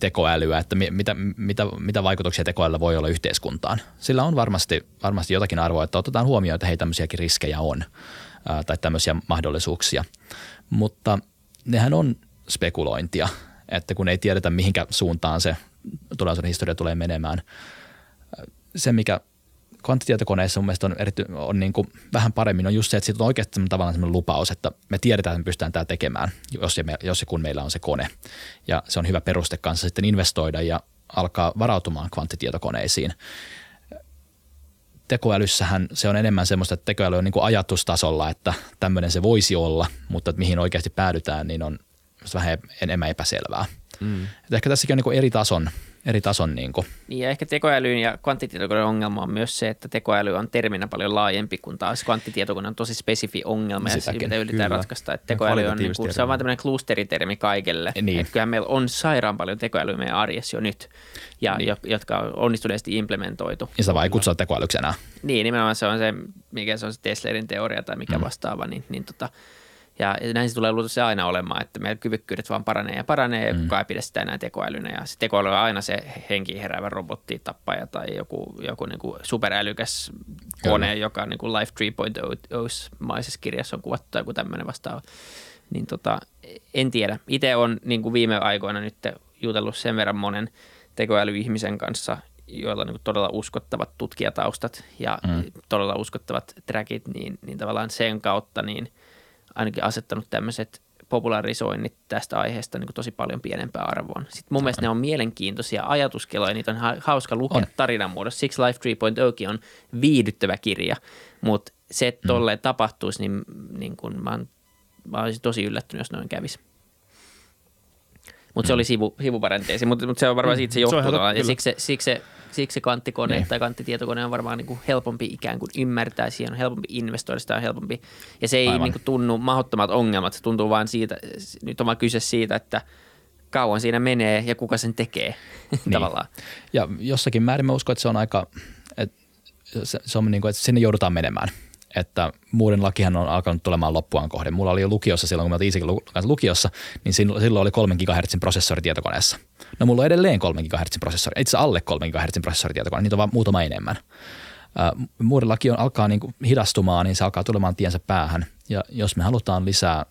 Speaker 3: tekoälyä, että mitä, mitä, mitä vaikutuksia tekoälyllä voi olla yhteiskuntaan. Sillä on varmasti, varmasti jotakin arvoa, että otetaan huomioon, että hei tämmöisiäkin riskejä on tai tämmöisiä mahdollisuuksia. Mutta nehän on spekulointia, että kun ei tiedetä mihinkä suuntaan se tulevaisuuden historia tulee menemään. Se, mikä kvanttitietokoneissa mun mielestä on, erity, on niin kuin vähän paremmin on just se, että siitä on oikeasti tavallaan sellainen lupaus, että me tiedetään, että me pystytään tämä tekemään, jos ja, me, jos ja kun meillä on se kone. Ja se on hyvä peruste kanssa sitten investoida ja alkaa varautumaan kvanttitietokoneisiin. Tekoälyssähän se on enemmän semmoista, että tekoäly on niin kuin ajatustasolla, että tämmöinen se voisi olla, mutta että mihin oikeasti päädytään, niin on vähän enemmän epäselvää. Mm. Ehkä tässäkin on niin kuin eri tason eri tason. Niin, kuin.
Speaker 1: niin ja ehkä tekoälyn ja kvanttitietokoneen ongelma on myös se, että tekoäly on terminä paljon laajempi, kun taas kvanttitietokone on tosi spesifi ongelma Sitäkin, ja mitä yritetään kyllä. ratkaista. Että tekoäly on, niin kuin, se on vain tämmöinen klusteritermi kaikelle. Niin. Että kyllähän meillä on sairaan paljon tekoälyä meidän arjessa jo nyt, ja, niin. jotka on onnistuneesti implementoitu.
Speaker 3: Ja sitä vai kutsua tekoälyksi enää.
Speaker 1: Niin, nimenomaan se on se, mikä se on se Teslerin teoria tai mikä mm. vastaava, niin, niin tota, ja näin se tulee luultavasti aina olemaan, että meidän kyvykkyydet vaan paranee ja paranee ja mm. kukaan ei pidä sitä enää tekoälynä. Ja se tekoäly on aina se henki heräävä robotti, tappaja tai joku, joku niin kuin superälykäs kone, Kyllä. joka niin kuin Life 3.0 maisessa kirjassa on kuvattu tai joku tämmöinen vastaava. Niin tota, en tiedä. Itse on niin kuin viime aikoina nyt jutellut sen verran monen tekoälyihmisen kanssa, joilla on niin todella uskottavat tutkijataustat ja mm. todella uskottavat trackit, niin, niin tavallaan sen kautta niin – ainakin asettanut tämmöiset popularisoinnit tästä aiheesta niin kuin tosi paljon pienempään arvoon. Sitten mun mielestä ne on mielenkiintoisia ajatuskeloja, niitä on hauska lukea on. tarinan muodossa. Siksi Life 3.0 on viihdyttävä kirja, mutta se, että tolleen mm. tapahtuisi, niin, niin kun mä, mä olisin tosi yllättynyt, jos noin kävisi. Mutta mm. se oli sivu, sivuparenteesi, mutta mut se on varmaan siitä se johtuu. Se ja siksi se, siksi se Siksi kanttikone niin. tai kanttitietokone on varmaan niin kuin helpompi ikään kuin ymmärtää, siihen on helpompi investoida, sitä on helpompi. Ja se ei niin kuin tunnu mahdottomat ongelmat, se tuntuu vain siitä, nyt on vaan kyse siitä, että kauan siinä menee ja kuka sen tekee niin. tavallaan.
Speaker 3: Ja jossakin määrin mä uskon, että se on aika, että se, se on niin kuin, että sinne joudutaan menemään – että muuden lakihan on alkanut tulemaan loppuaan kohden. Mulla oli jo lukiossa silloin, kun mä olin kanssa lukiossa, niin silloin oli 3 GHz prosessori tietokoneessa. No mulla on edelleen 3 GHz prosessori, itse alle 3 GHz prosessori tietokone, niitä on vaan muutama enemmän. Muuden laki on, alkaa niin kuin hidastumaan, niin se alkaa tulemaan tiensä päähän. Ja jos me halutaan lisää,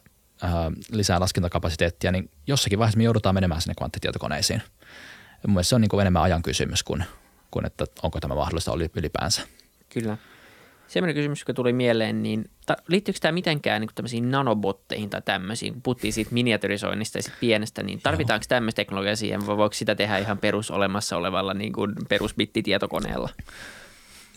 Speaker 3: lisää laskentakapasiteettia, niin jossakin vaiheessa me joudutaan menemään sinne kvanttitietokoneisiin. Mun se on niin kuin enemmän ajan kysymys kuin, kuin, että onko tämä mahdollista ylipäänsä.
Speaker 1: Kyllä. Sellainen kysymys, joka tuli mieleen, niin ta, liittyykö tämä mitenkään niin tämmöisiin nanobotteihin tai tämmöisiin, kun puhuttiin siitä miniatyrisoinnista ja siitä pienestä, niin tarvitaanko tämmöistä teknologiaa siihen vai voiko sitä tehdä ihan perus olemassa olevalla niin kuin perusbittitietokoneella?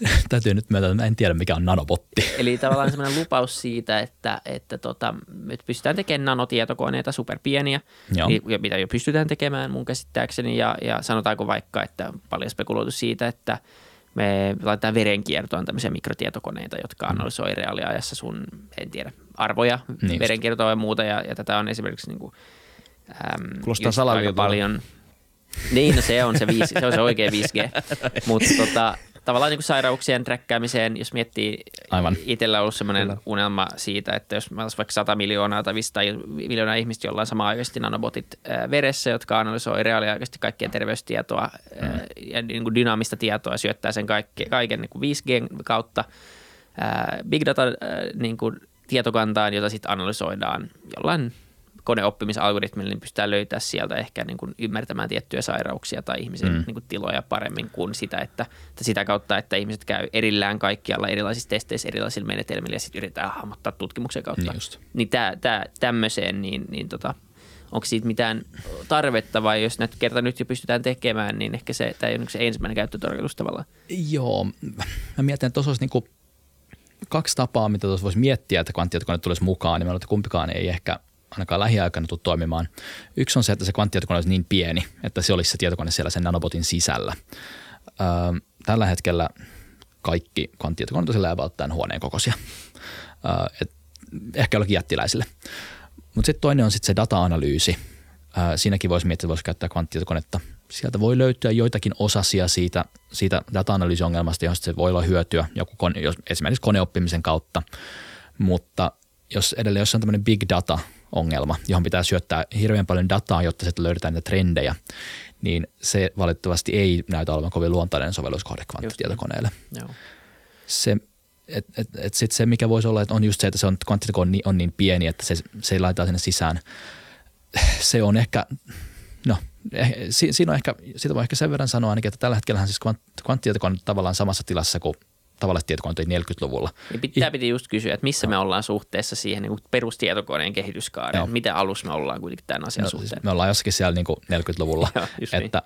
Speaker 3: Täytyy nyt myöntää, että en tiedä mikä on nanobotti.
Speaker 1: Eli tavallaan semmoinen lupaus siitä, että, että tota, että pystytään tekemään nanotietokoneita superpieniä, Joo. mitä jo pystytään tekemään mun käsittääkseni, ja, ja sanotaanko vaikka, että paljon spekuloitu siitä, että – me laitetaan verenkiertoon tämmöisiä mikrotietokoneita, jotka mm. analysoi reaaliajassa sun, en tiedä, arvoja, niin verenkiertoa ja muuta. Ja, ja tätä on esimerkiksi niin kuin,
Speaker 2: äm, Kuulostaa aika
Speaker 1: paljon. Niin, no se on se, 5, se, on se oikea 5G. Mutta tota, tavallaan niin kuin sairauksien träkkäämiseen, jos miettii, Aivan. itsellä on ollut sellainen unelma siitä, että jos meillä olisi vaikka 100 miljoonaa tai 500 miljoonaa ihmistä, jolla on samaaikaisesti nanobotit äh, veressä, jotka analysoi reaaliaikaisesti kaikkien terveystietoa äh, mm. ja niin kuin dynaamista tietoa ja syöttää sen kaikki, kaiken niin kuin 5G kautta äh, big data niin kuin tietokantaan, jota sitten analysoidaan jollain koneoppimisalgoritmilla niin pystytään löytämään sieltä ehkä niin kuin ymmärtämään tiettyjä sairauksia tai ihmisen mm. niin kuin tiloja paremmin kuin sitä, että, että sitä kautta, että ihmiset käy erillään kaikkialla erilaisissa testeissä erilaisilla menetelmillä ja sitten yritetään hahmottaa tutkimuksen kautta. Niin, just. niin tää, tää, tämmöiseen, niin, niin tota, onko siitä mitään tarvetta vai jos näitä kerta nyt jo pystytään tekemään, niin ehkä se, tämä ei ole se ensimmäinen käyttötarkoitus tavallaan.
Speaker 3: Joo, mä mietin, että tuossa olisi niinku kaksi tapaa, mitä tuossa voisi miettiä, että kvanttitietokone tulisi mukaan, niin mä että kumpikaan ei ehkä – ainakaan lähiaikana tule toimimaan. Yksi on se, että se kvanttitietokone olisi niin pieni, että se olisi se tietokone siellä sen nanobotin sisällä. Öö, tällä hetkellä kaikki kvanttitietokoneet on sillä välttäen huoneen kokoisia. Öö, ehkä jollakin jättiläisille. Mutta sitten toinen on sitten se data-analyysi. Öö, siinäkin voisi miettiä, että voisi käyttää kvanttitietokonetta. Sieltä voi löytyä joitakin osasia siitä, siitä data-analyysiongelmasta, josta se voi olla hyötyä joku kone, jos, esimerkiksi koneoppimisen kautta. Mutta jos edelleen jos on tämmöinen big data – ongelma, johon pitää syöttää hirveän paljon dataa, jotta sitten löydetään niitä trendejä, niin se valitettavasti ei näytä olevan kovin luontainen sovelluskohde kvanttitietokoneelle. Se, et, et, et sit se, mikä voisi olla, että on just se, että se on, kvanttitietokone on niin, on niin pieni, että se, se laitetaan sinne sisään. Se on ehkä, no eh, siinä on ehkä, siitä voi ehkä sen verran sanoa ainakin, että tällä hetkellä siis kvanttitietokone on tavallaan samassa tilassa kuin tavalliset tietokoneet 40-luvulla.
Speaker 1: Ja pitää piti just kysyä, että missä me ollaan suhteessa siihen niin perustietokoneen kehityskaareen. Joo. Miten alus me ollaan kuitenkin tämän asian no, siis suhteen?
Speaker 3: Siis me ollaan jossakin siellä niin kuin 40-luvulla. Joo, että,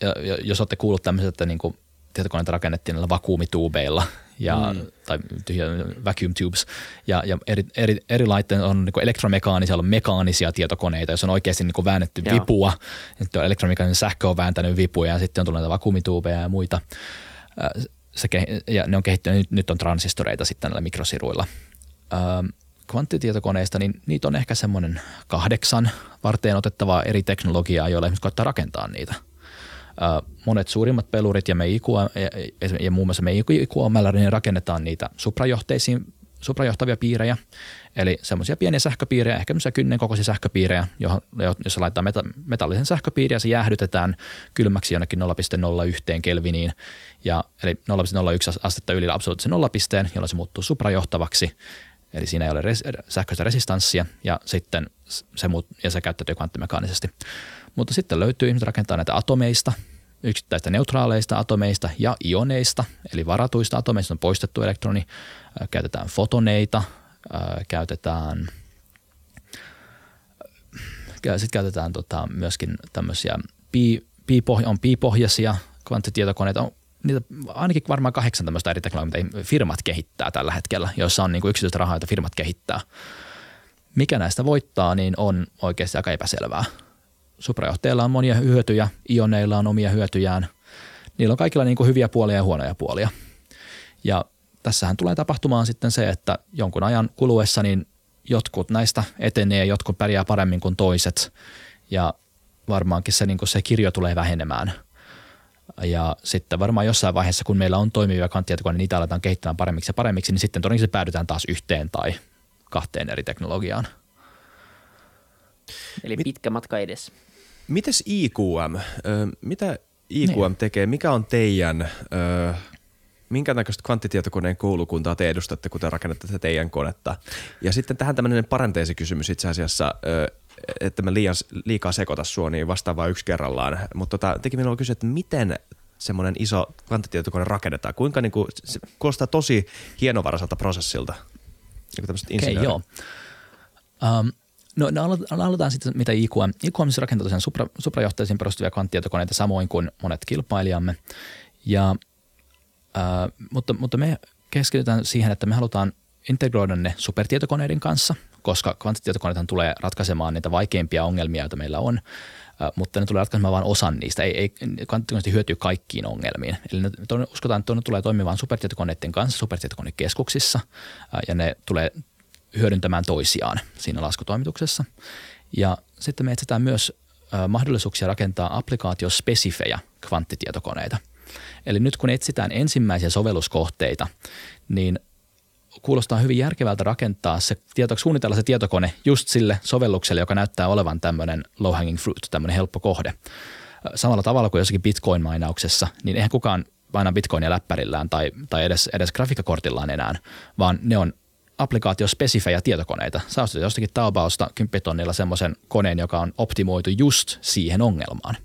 Speaker 3: niin. jos olette kuullut tämmöiset, että niin kuin tietokoneita rakennettiin näillä vakuumituubeilla ja, mm. tai tyhjä vacuum tubes. Ja, ja eri, eri, eri laitteet on niin elektromekaanisia, on mekaanisia tietokoneita, jos on oikeasti niin väännetty Joo. vipua. Sitten on elektromekaaninen sähkö on vääntänyt vipuja ja sitten on tullut näitä vakuumituubeja ja muita se, ja ne on kehittynyt, nyt on transistoreita sitten näillä mikrosiruilla. Ähm, kvanttitietokoneista, niin niitä on ehkä semmoinen kahdeksan varteen otettavaa eri teknologiaa, joilla ihmiset koittaa rakentaa niitä. Äh, monet suurimmat pelurit ja, me IQA, ja, ja muun muassa me IQA, niin rakennetaan niitä suprajohteisiin suprajohtavia piirejä, eli semmoisia pieniä sähköpiirejä, ehkä semmoisia kynnen kokoisia sähköpiirejä, johon, jossa laittaa meta, metallisen sähköpiiriä, se jäähdytetään kylmäksi jonnekin 0,01 kelviniin, ja, eli 0,01 astetta yli absoluuttisen nollapisteen, jolloin se muuttuu suprajohtavaksi, eli siinä ei ole res, sähköistä resistanssia, ja sitten se, muut, ja se käyttäytyy kvanttimekaanisesti. Mutta sitten löytyy, ihmiset rakentaa näitä atomeista, yksittäistä neutraaleista atomeista ja ioneista, eli varatuista atomeista on poistettu elektroni, käytetään fotoneita, käytetään sitten käytetään tota, myöskin tämmöisiä pi, on piipohjaisia kvanttitietokoneita. On, niitä ainakin varmaan kahdeksan tämmöistä eri teknologiaa, mitä firmat kehittää tällä hetkellä, joissa on niin kuin yksityistä rahaa, joita firmat kehittää. Mikä näistä voittaa, niin on oikeasti aika epäselvää. Suprajohtajilla on monia hyötyjä, ioneilla on omia hyötyjään. Niillä on kaikilla niin kuin hyviä puolia ja huonoja puolia. Ja tässähän tulee tapahtumaan sitten se, että jonkun ajan kuluessa niin jotkut näistä etenee, jotkut pärjää paremmin kuin toiset ja varmaankin se, niin kuin se kirjo tulee vähenemään. Ja sitten varmaan jossain vaiheessa, kun meillä on toimivia kvanttietietokoneita, niin niitä aletaan kehittämään paremmiksi ja paremmiksi, niin sitten todennäköisesti päädytään taas yhteen tai kahteen eri teknologiaan.
Speaker 1: Eli pitkä matka edessä.
Speaker 2: Mites IQM? Ö, mitä IQM
Speaker 3: Niin.
Speaker 2: tekee? Mikä on teidän, ö, minkä näköistä kvanttitietokoneen koulukuntaa te edustatte, kun te rakennatte tätä teidän konetta? Ja sitten tähän tämmöinen parenteesikysymys itse asiassa, että mä liian, liikaa sekoita sua, niin vastaan vaan yksi kerrallaan. Mutta tota, teki minulla kysyä, että miten semmoinen iso kvanttitietokone rakennetaan? Kuinka niin kuin, se kuulostaa tosi hienovaraiselta prosessilta.
Speaker 3: Okei,
Speaker 2: insinöörit.
Speaker 3: joo. Um, no, no aloitetaan, aloitetaan sitten, mitä IQM. IQM siis rakentaa tosiaan supra, suprajohtaisiin perustuvia kvanttitietokoneita samoin kuin monet kilpailijamme. Ja, uh, mutta, mutta me keskitytään siihen, että me halutaan integroida ne supertietokoneiden kanssa, koska kvanttitietokoneethan tulee ratkaisemaan niitä vaikeimpia ongelmia, joita meillä on, uh, mutta ne tulee ratkaisemaan vain osan niistä. Ei, ei kvanttitietokoneet hyötyy kaikkiin ongelmiin. Eli ne, tuonne, uskotaan, että ne tulee toimimaan supertietokoneiden kanssa supertietokonekeskuksissa uh, ja ne tulee hyödyntämään toisiaan siinä laskutoimituksessa. Ja sitten me etsitään myös mahdollisuuksia rakentaa applikaatiospesifejä kvanttitietokoneita. Eli nyt kun etsitään ensimmäisiä sovelluskohteita, niin kuulostaa hyvin järkevältä rakentaa se tieto, suunnitella se tietokone just sille sovellukselle, joka näyttää olevan tämmöinen low hanging fruit, tämmöinen helppo kohde. Samalla tavalla kuin jossakin bitcoin-mainauksessa, niin eihän kukaan paina bitcoinia läppärillään tai, tai edes, edes grafiikkakortillaan enää, vaan ne on applikaatiospesifejä tietokoneita. Sä ostat jostakin Taobaosta 10 tonnilla semmoisen koneen, joka on optimoitu just siihen ongelmaan.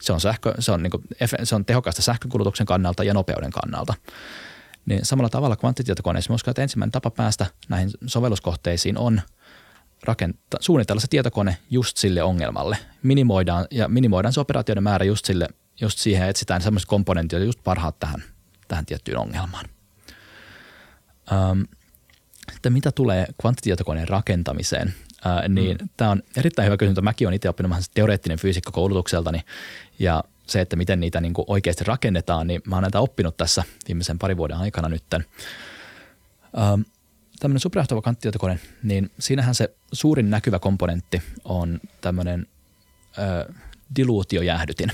Speaker 3: Se on, sähkö, se on, niin kuin, se on tehokasta sähkönkulutuksen kannalta ja nopeuden kannalta. Niin samalla tavalla kvanttitietokoneissa, mä uskon, että ensimmäinen tapa päästä näihin sovelluskohteisiin on rakenta, suunnitella se tietokone just sille ongelmalle. Minimoidaan, ja minimoidaan se operaatioiden määrä just, sille, just siihen, että etsitään sellaiset komponentit, jotka just parhaat tähän, tähän tiettyyn ongelmaan. Um, sitten mitä tulee kvanttitietokoneen rakentamiseen, ää, niin mm. tämä on erittäin hyvä kysymys. Mäkin olen itse oppinut vähän teoreettinen fyysikko koulutukseltani ja se, että miten niitä niin kuin oikeasti rakennetaan, niin mä oon näitä oppinut tässä viimeisen parin vuoden aikana nytten. Ähm, tämmöinen superjohtava kvanttitietokone, niin siinähän se suurin näkyvä komponentti on tämmöinen äh, diluutiojäähdytin.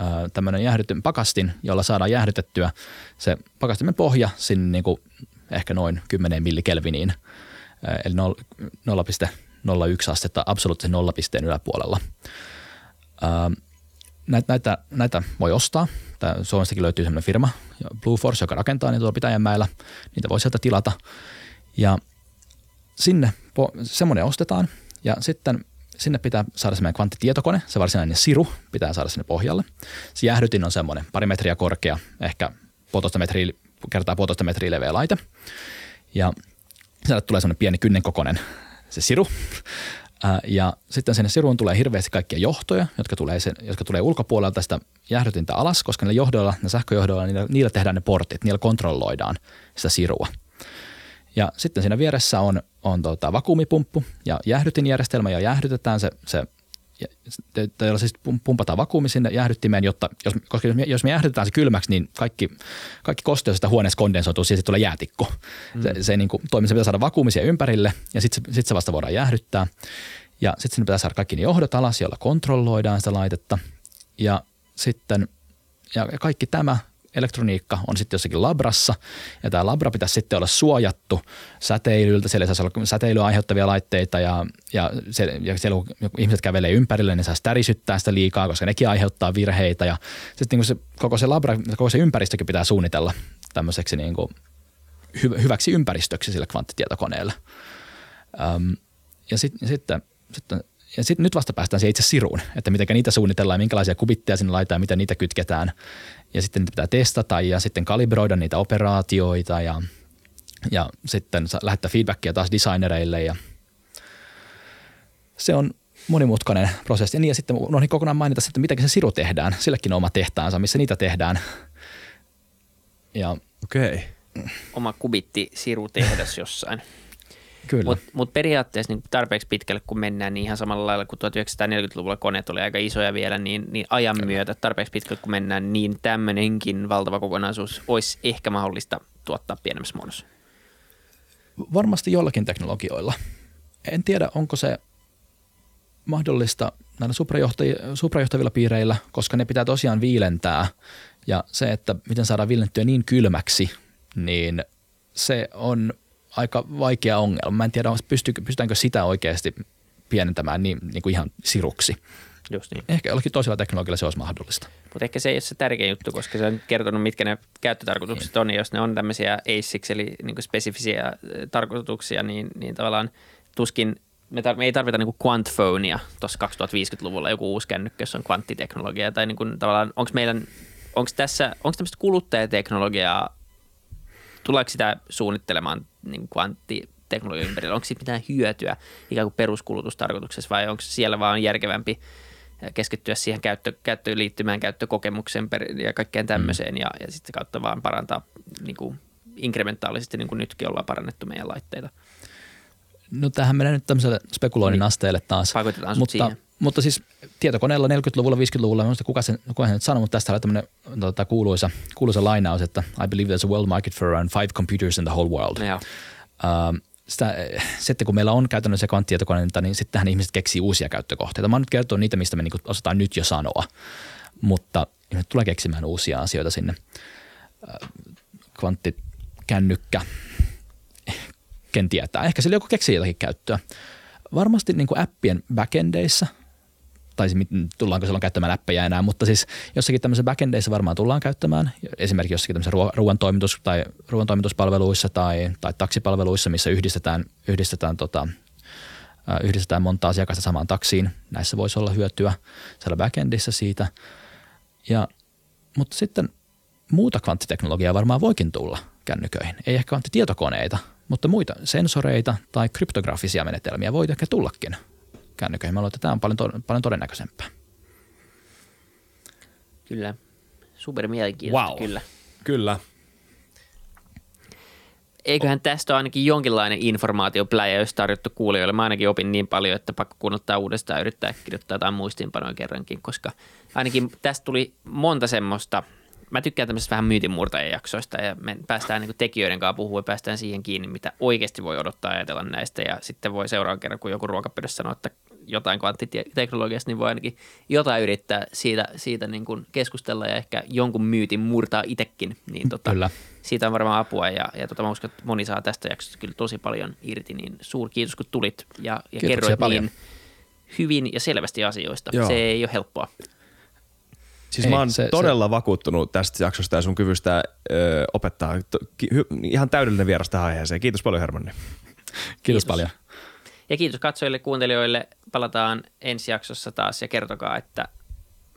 Speaker 3: Äh, tämmöinen jäähdytyn pakastin, jolla saadaan jäähdytettyä se pakastimen pohja sinne niin kuin ehkä noin 10 millikelviniin, eli 0,01 astetta absoluuttisen nollapisteen yläpuolella. Näitä, näitä, näitä voi ostaa. Suomestakin löytyy sellainen firma, Blue Force, joka rakentaa niitä tuolla Pitäjänmäellä. Niitä voi sieltä tilata. Ja sinne semmoinen ostetaan ja sitten sinne pitää saada semmoinen kvanttitietokone, se varsinainen siru pitää saada sinne pohjalle. Se jäähdytin on semmoinen pari metriä korkea, ehkä puolitoista metriä, kertaa puolitoista metriä leveä laite. Ja sieltä tulee semmoinen pieni kynnenkokoinen se siru. Ja sitten sinne siruun tulee hirveästi kaikkia johtoja, jotka tulee, sen, jotka tulee ulkopuolelta sitä jäähdytintä alas, koska niillä johdoilla, ne sähköjohdoilla, niillä, niillä tehdään ne portit, niillä kontrolloidaan sitä sirua. Ja sitten siinä vieressä on, on tota vakuumipumppu ja jäähdytinjärjestelmä ja jäähdytetään se, se jolla siis pumpataan vakuumi sinne jäähdyttimeen, jotta, jos, koska jos me, jos me jäähdytetään se kylmäksi, niin kaikki, kaikki kosteus sitä huoneessa kondensoituu, siihen tulee jäätikko. Mm. Se, se niin kuin, toimii, se pitää saada vakuumisia ympärille ja sitten se, sit se vasta voidaan jäähdyttää. Ja sitten sinne pitää saada kaikki ne johdot alas, joilla kontrolloidaan sitä laitetta. Ja sitten ja kaikki tämä elektroniikka on sitten jossakin labrassa, ja tämä labra pitäisi sitten olla suojattu säteilyltä, siellä ei saa olla säteilyä aiheuttavia laitteita, ja, ja, se, ja siellä kun ihmiset kävelee ympärille, niin saa tärisyttää sitä liikaa, koska nekin aiheuttaa virheitä, ja sitten niin se, koko se labra, koko se ympäristökin pitää suunnitella tämmöiseksi niin kuin hy, hyväksi ympäristöksi sille kvanttitietokoneelle. Öm, ja sit, sitten, sitten ja sitten nyt vasta päästään siihen itse siruun, että miten niitä suunnitellaan, minkälaisia kubitteja sinne laitetaan, miten niitä kytketään. Ja sitten niitä pitää testata ja sitten kalibroida niitä operaatioita ja, ja sitten lähettää feedbackia taas designereille. Ja se on monimutkainen prosessi. Ja, niin, ja sitten unohdin kokonaan mainita, että miten se siru tehdään. Silläkin on oma tehtaansa, missä niitä tehdään. Ja
Speaker 2: Okei. Okay.
Speaker 1: Oma kubitti siru tehdas jossain.
Speaker 3: Kyllä.
Speaker 1: Mutta mut periaatteessa niin tarpeeksi pitkälle kun mennään, niin ihan samalla lailla kuin 1940-luvulla koneet oli aika isoja vielä, niin, niin ajan myötä tarpeeksi pitkälle kun mennään, niin tämmöinenkin valtava kokonaisuus olisi ehkä mahdollista tuottaa pienemmässä muodossa.
Speaker 3: Varmasti jollakin teknologioilla. En tiedä, onko se mahdollista näillä suprajohtavilla piireillä, koska ne pitää tosiaan viilentää. Ja se, että miten saadaan viilennettyä niin kylmäksi, niin se on aika vaikea ongelma. Mä en tiedä, pystyykö, pystytäänkö sitä oikeasti pienentämään niin, niin kuin ihan siruksi.
Speaker 1: Just niin.
Speaker 3: Ehkä jollakin toisella teknologialla se olisi mahdollista.
Speaker 1: Mutta ehkä se ei ole se tärkein juttu, koska se on kertonut, mitkä ne käyttötarkoitukset on. Ja jos ne on tämmöisiä ASICs, eli niin spesifisiä eh, tarkoituksia, niin, niin tavallaan tuskin me, tar- me ei tarvita niin quantphonea tuossa 2050-luvulla, joku uusi kännykkä, jossa on kvanttiteknologia. Tai niin kuin, tavallaan, onko meidän, onko tässä, onko tämmöistä kuluttajateknologiaa, tuleeko sitä suunnittelemaan niin kvanttiteknologian ympärillä? Onko siitä mitään hyötyä ikään kuin peruskulutustarkoituksessa vai onko siellä vaan järkevämpi keskittyä siihen käyttö, käyttöön liittymään, käyttökokemukseen ja kaikkeen tämmöiseen mm. ja, ja sitten kautta vaan parantaa niin kuin inkrementaalisesti, niin kuin nytkin ollaan parannettu meidän laitteita.
Speaker 3: No tähän menee nyt tämmöiselle spekuloinnin
Speaker 1: Niin.
Speaker 3: asteelle taas.
Speaker 1: Pakotetaan sut
Speaker 3: mutta,
Speaker 1: siihen.
Speaker 3: Mutta siis tietokoneella 40-luvulla, 50-luvulla, en muista kuka sen, kuka sen nyt sanoi, mutta tästä oli tämmöinen tota, kuuluisa, kuuluisa lainaus, että I believe there's a world market for around five computers in the whole world.
Speaker 1: Joo.
Speaker 3: Uh, sitä, sitten kun meillä on käytännössä kvanttietietokoneita, niin sittenhän ihmiset keksii uusia käyttökohteita. Mä oon nyt kertonut niitä, mistä me niinku osataan nyt jo sanoa, mutta ihmiset tulee keksimään uusia asioita sinne. Uh, kvanttikännykkä, ken tietää. Ehkä sillä joku keksii jotakin käyttöä. Varmasti niin kuin appien backendeissa, tai mit- tullaanko silloin käyttämään appeja enää, mutta siis jossakin tämmöisessä backendeissa varmaan tullaan käyttämään, esimerkiksi jossakin tämmöisessä ruo- ruoantoimitus- tai ruoantoimituspalveluissa tai, tai taksipalveluissa, missä yhdistetään, yhdistetään, tota, ää, yhdistetään monta asiakasta samaan taksiin. Näissä voisi olla hyötyä siellä backendissä siitä. Ja, mutta sitten muuta kvanttiteknologiaa varmaan voikin tulla kännyköihin. Ei ehkä kvanttitietokoneita, mutta muita sensoreita tai kryptografisia menetelmiä voi ehkä tullakin kännyköihin. Mä luulen, että tämä on paljon, to- paljon todennäköisempää.
Speaker 1: Kyllä. Super mielenkiintoista,
Speaker 2: Wow.
Speaker 1: kyllä.
Speaker 2: Kyllä.
Speaker 1: Eiköhän tästä ole ainakin jonkinlainen informaatiopläjä, jos tarjottu kuulijoille. Mä ainakin opin niin paljon, että pakko kuunneltaa uudestaan ja yrittää kirjoittaa jotain muistiinpanoja kerrankin, koska ainakin tästä tuli monta semmoista, mä tykkään tämmöisistä vähän myytinmurtajajaksoista ja me päästään niin tekijöiden kanssa puhua ja päästään siihen kiinni, mitä oikeasti voi odottaa ja ajatella näistä ja sitten voi seuraavan kerran, kun joku ruokapöydässä sanoo, että jotain kvanttiteknologiasta, niin voi ainakin jotain yrittää siitä, siitä niin kuin keskustella ja ehkä jonkun myytin murtaa itsekin. Niin tota,
Speaker 3: Kyllä.
Speaker 1: siitä on varmaan apua ja, ja tota, mä uskon, että moni saa tästä jaksosta kyllä tosi paljon irti, niin suuri kiitos kun tulit ja, ja
Speaker 3: Kiitoksia
Speaker 1: kerroit
Speaker 3: paljon.
Speaker 1: niin hyvin ja selvästi asioista.
Speaker 2: Joo.
Speaker 1: Se ei ole helppoa.
Speaker 2: Siis
Speaker 3: Ei,
Speaker 2: mä oon
Speaker 3: se- se-
Speaker 2: todella vakuuttunut tästä jaksosta ja sun kyvystä ö, opettaa to, ki, hy, ihan täydellinen vieras tähän aiheeseen. Kiitos paljon Hermanni.
Speaker 3: Kiitos,
Speaker 1: Kiitos.
Speaker 3: paljon.
Speaker 1: Ja kiitos katsojille, kuuntelijoille. Palataan ensi jaksossa taas ja kertokaa, että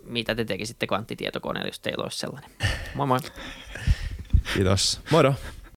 Speaker 1: mitä te tekisitte kvanttitietokoneella, jos teillä olisi sellainen. Moi moi!
Speaker 2: Kiitos. Moido.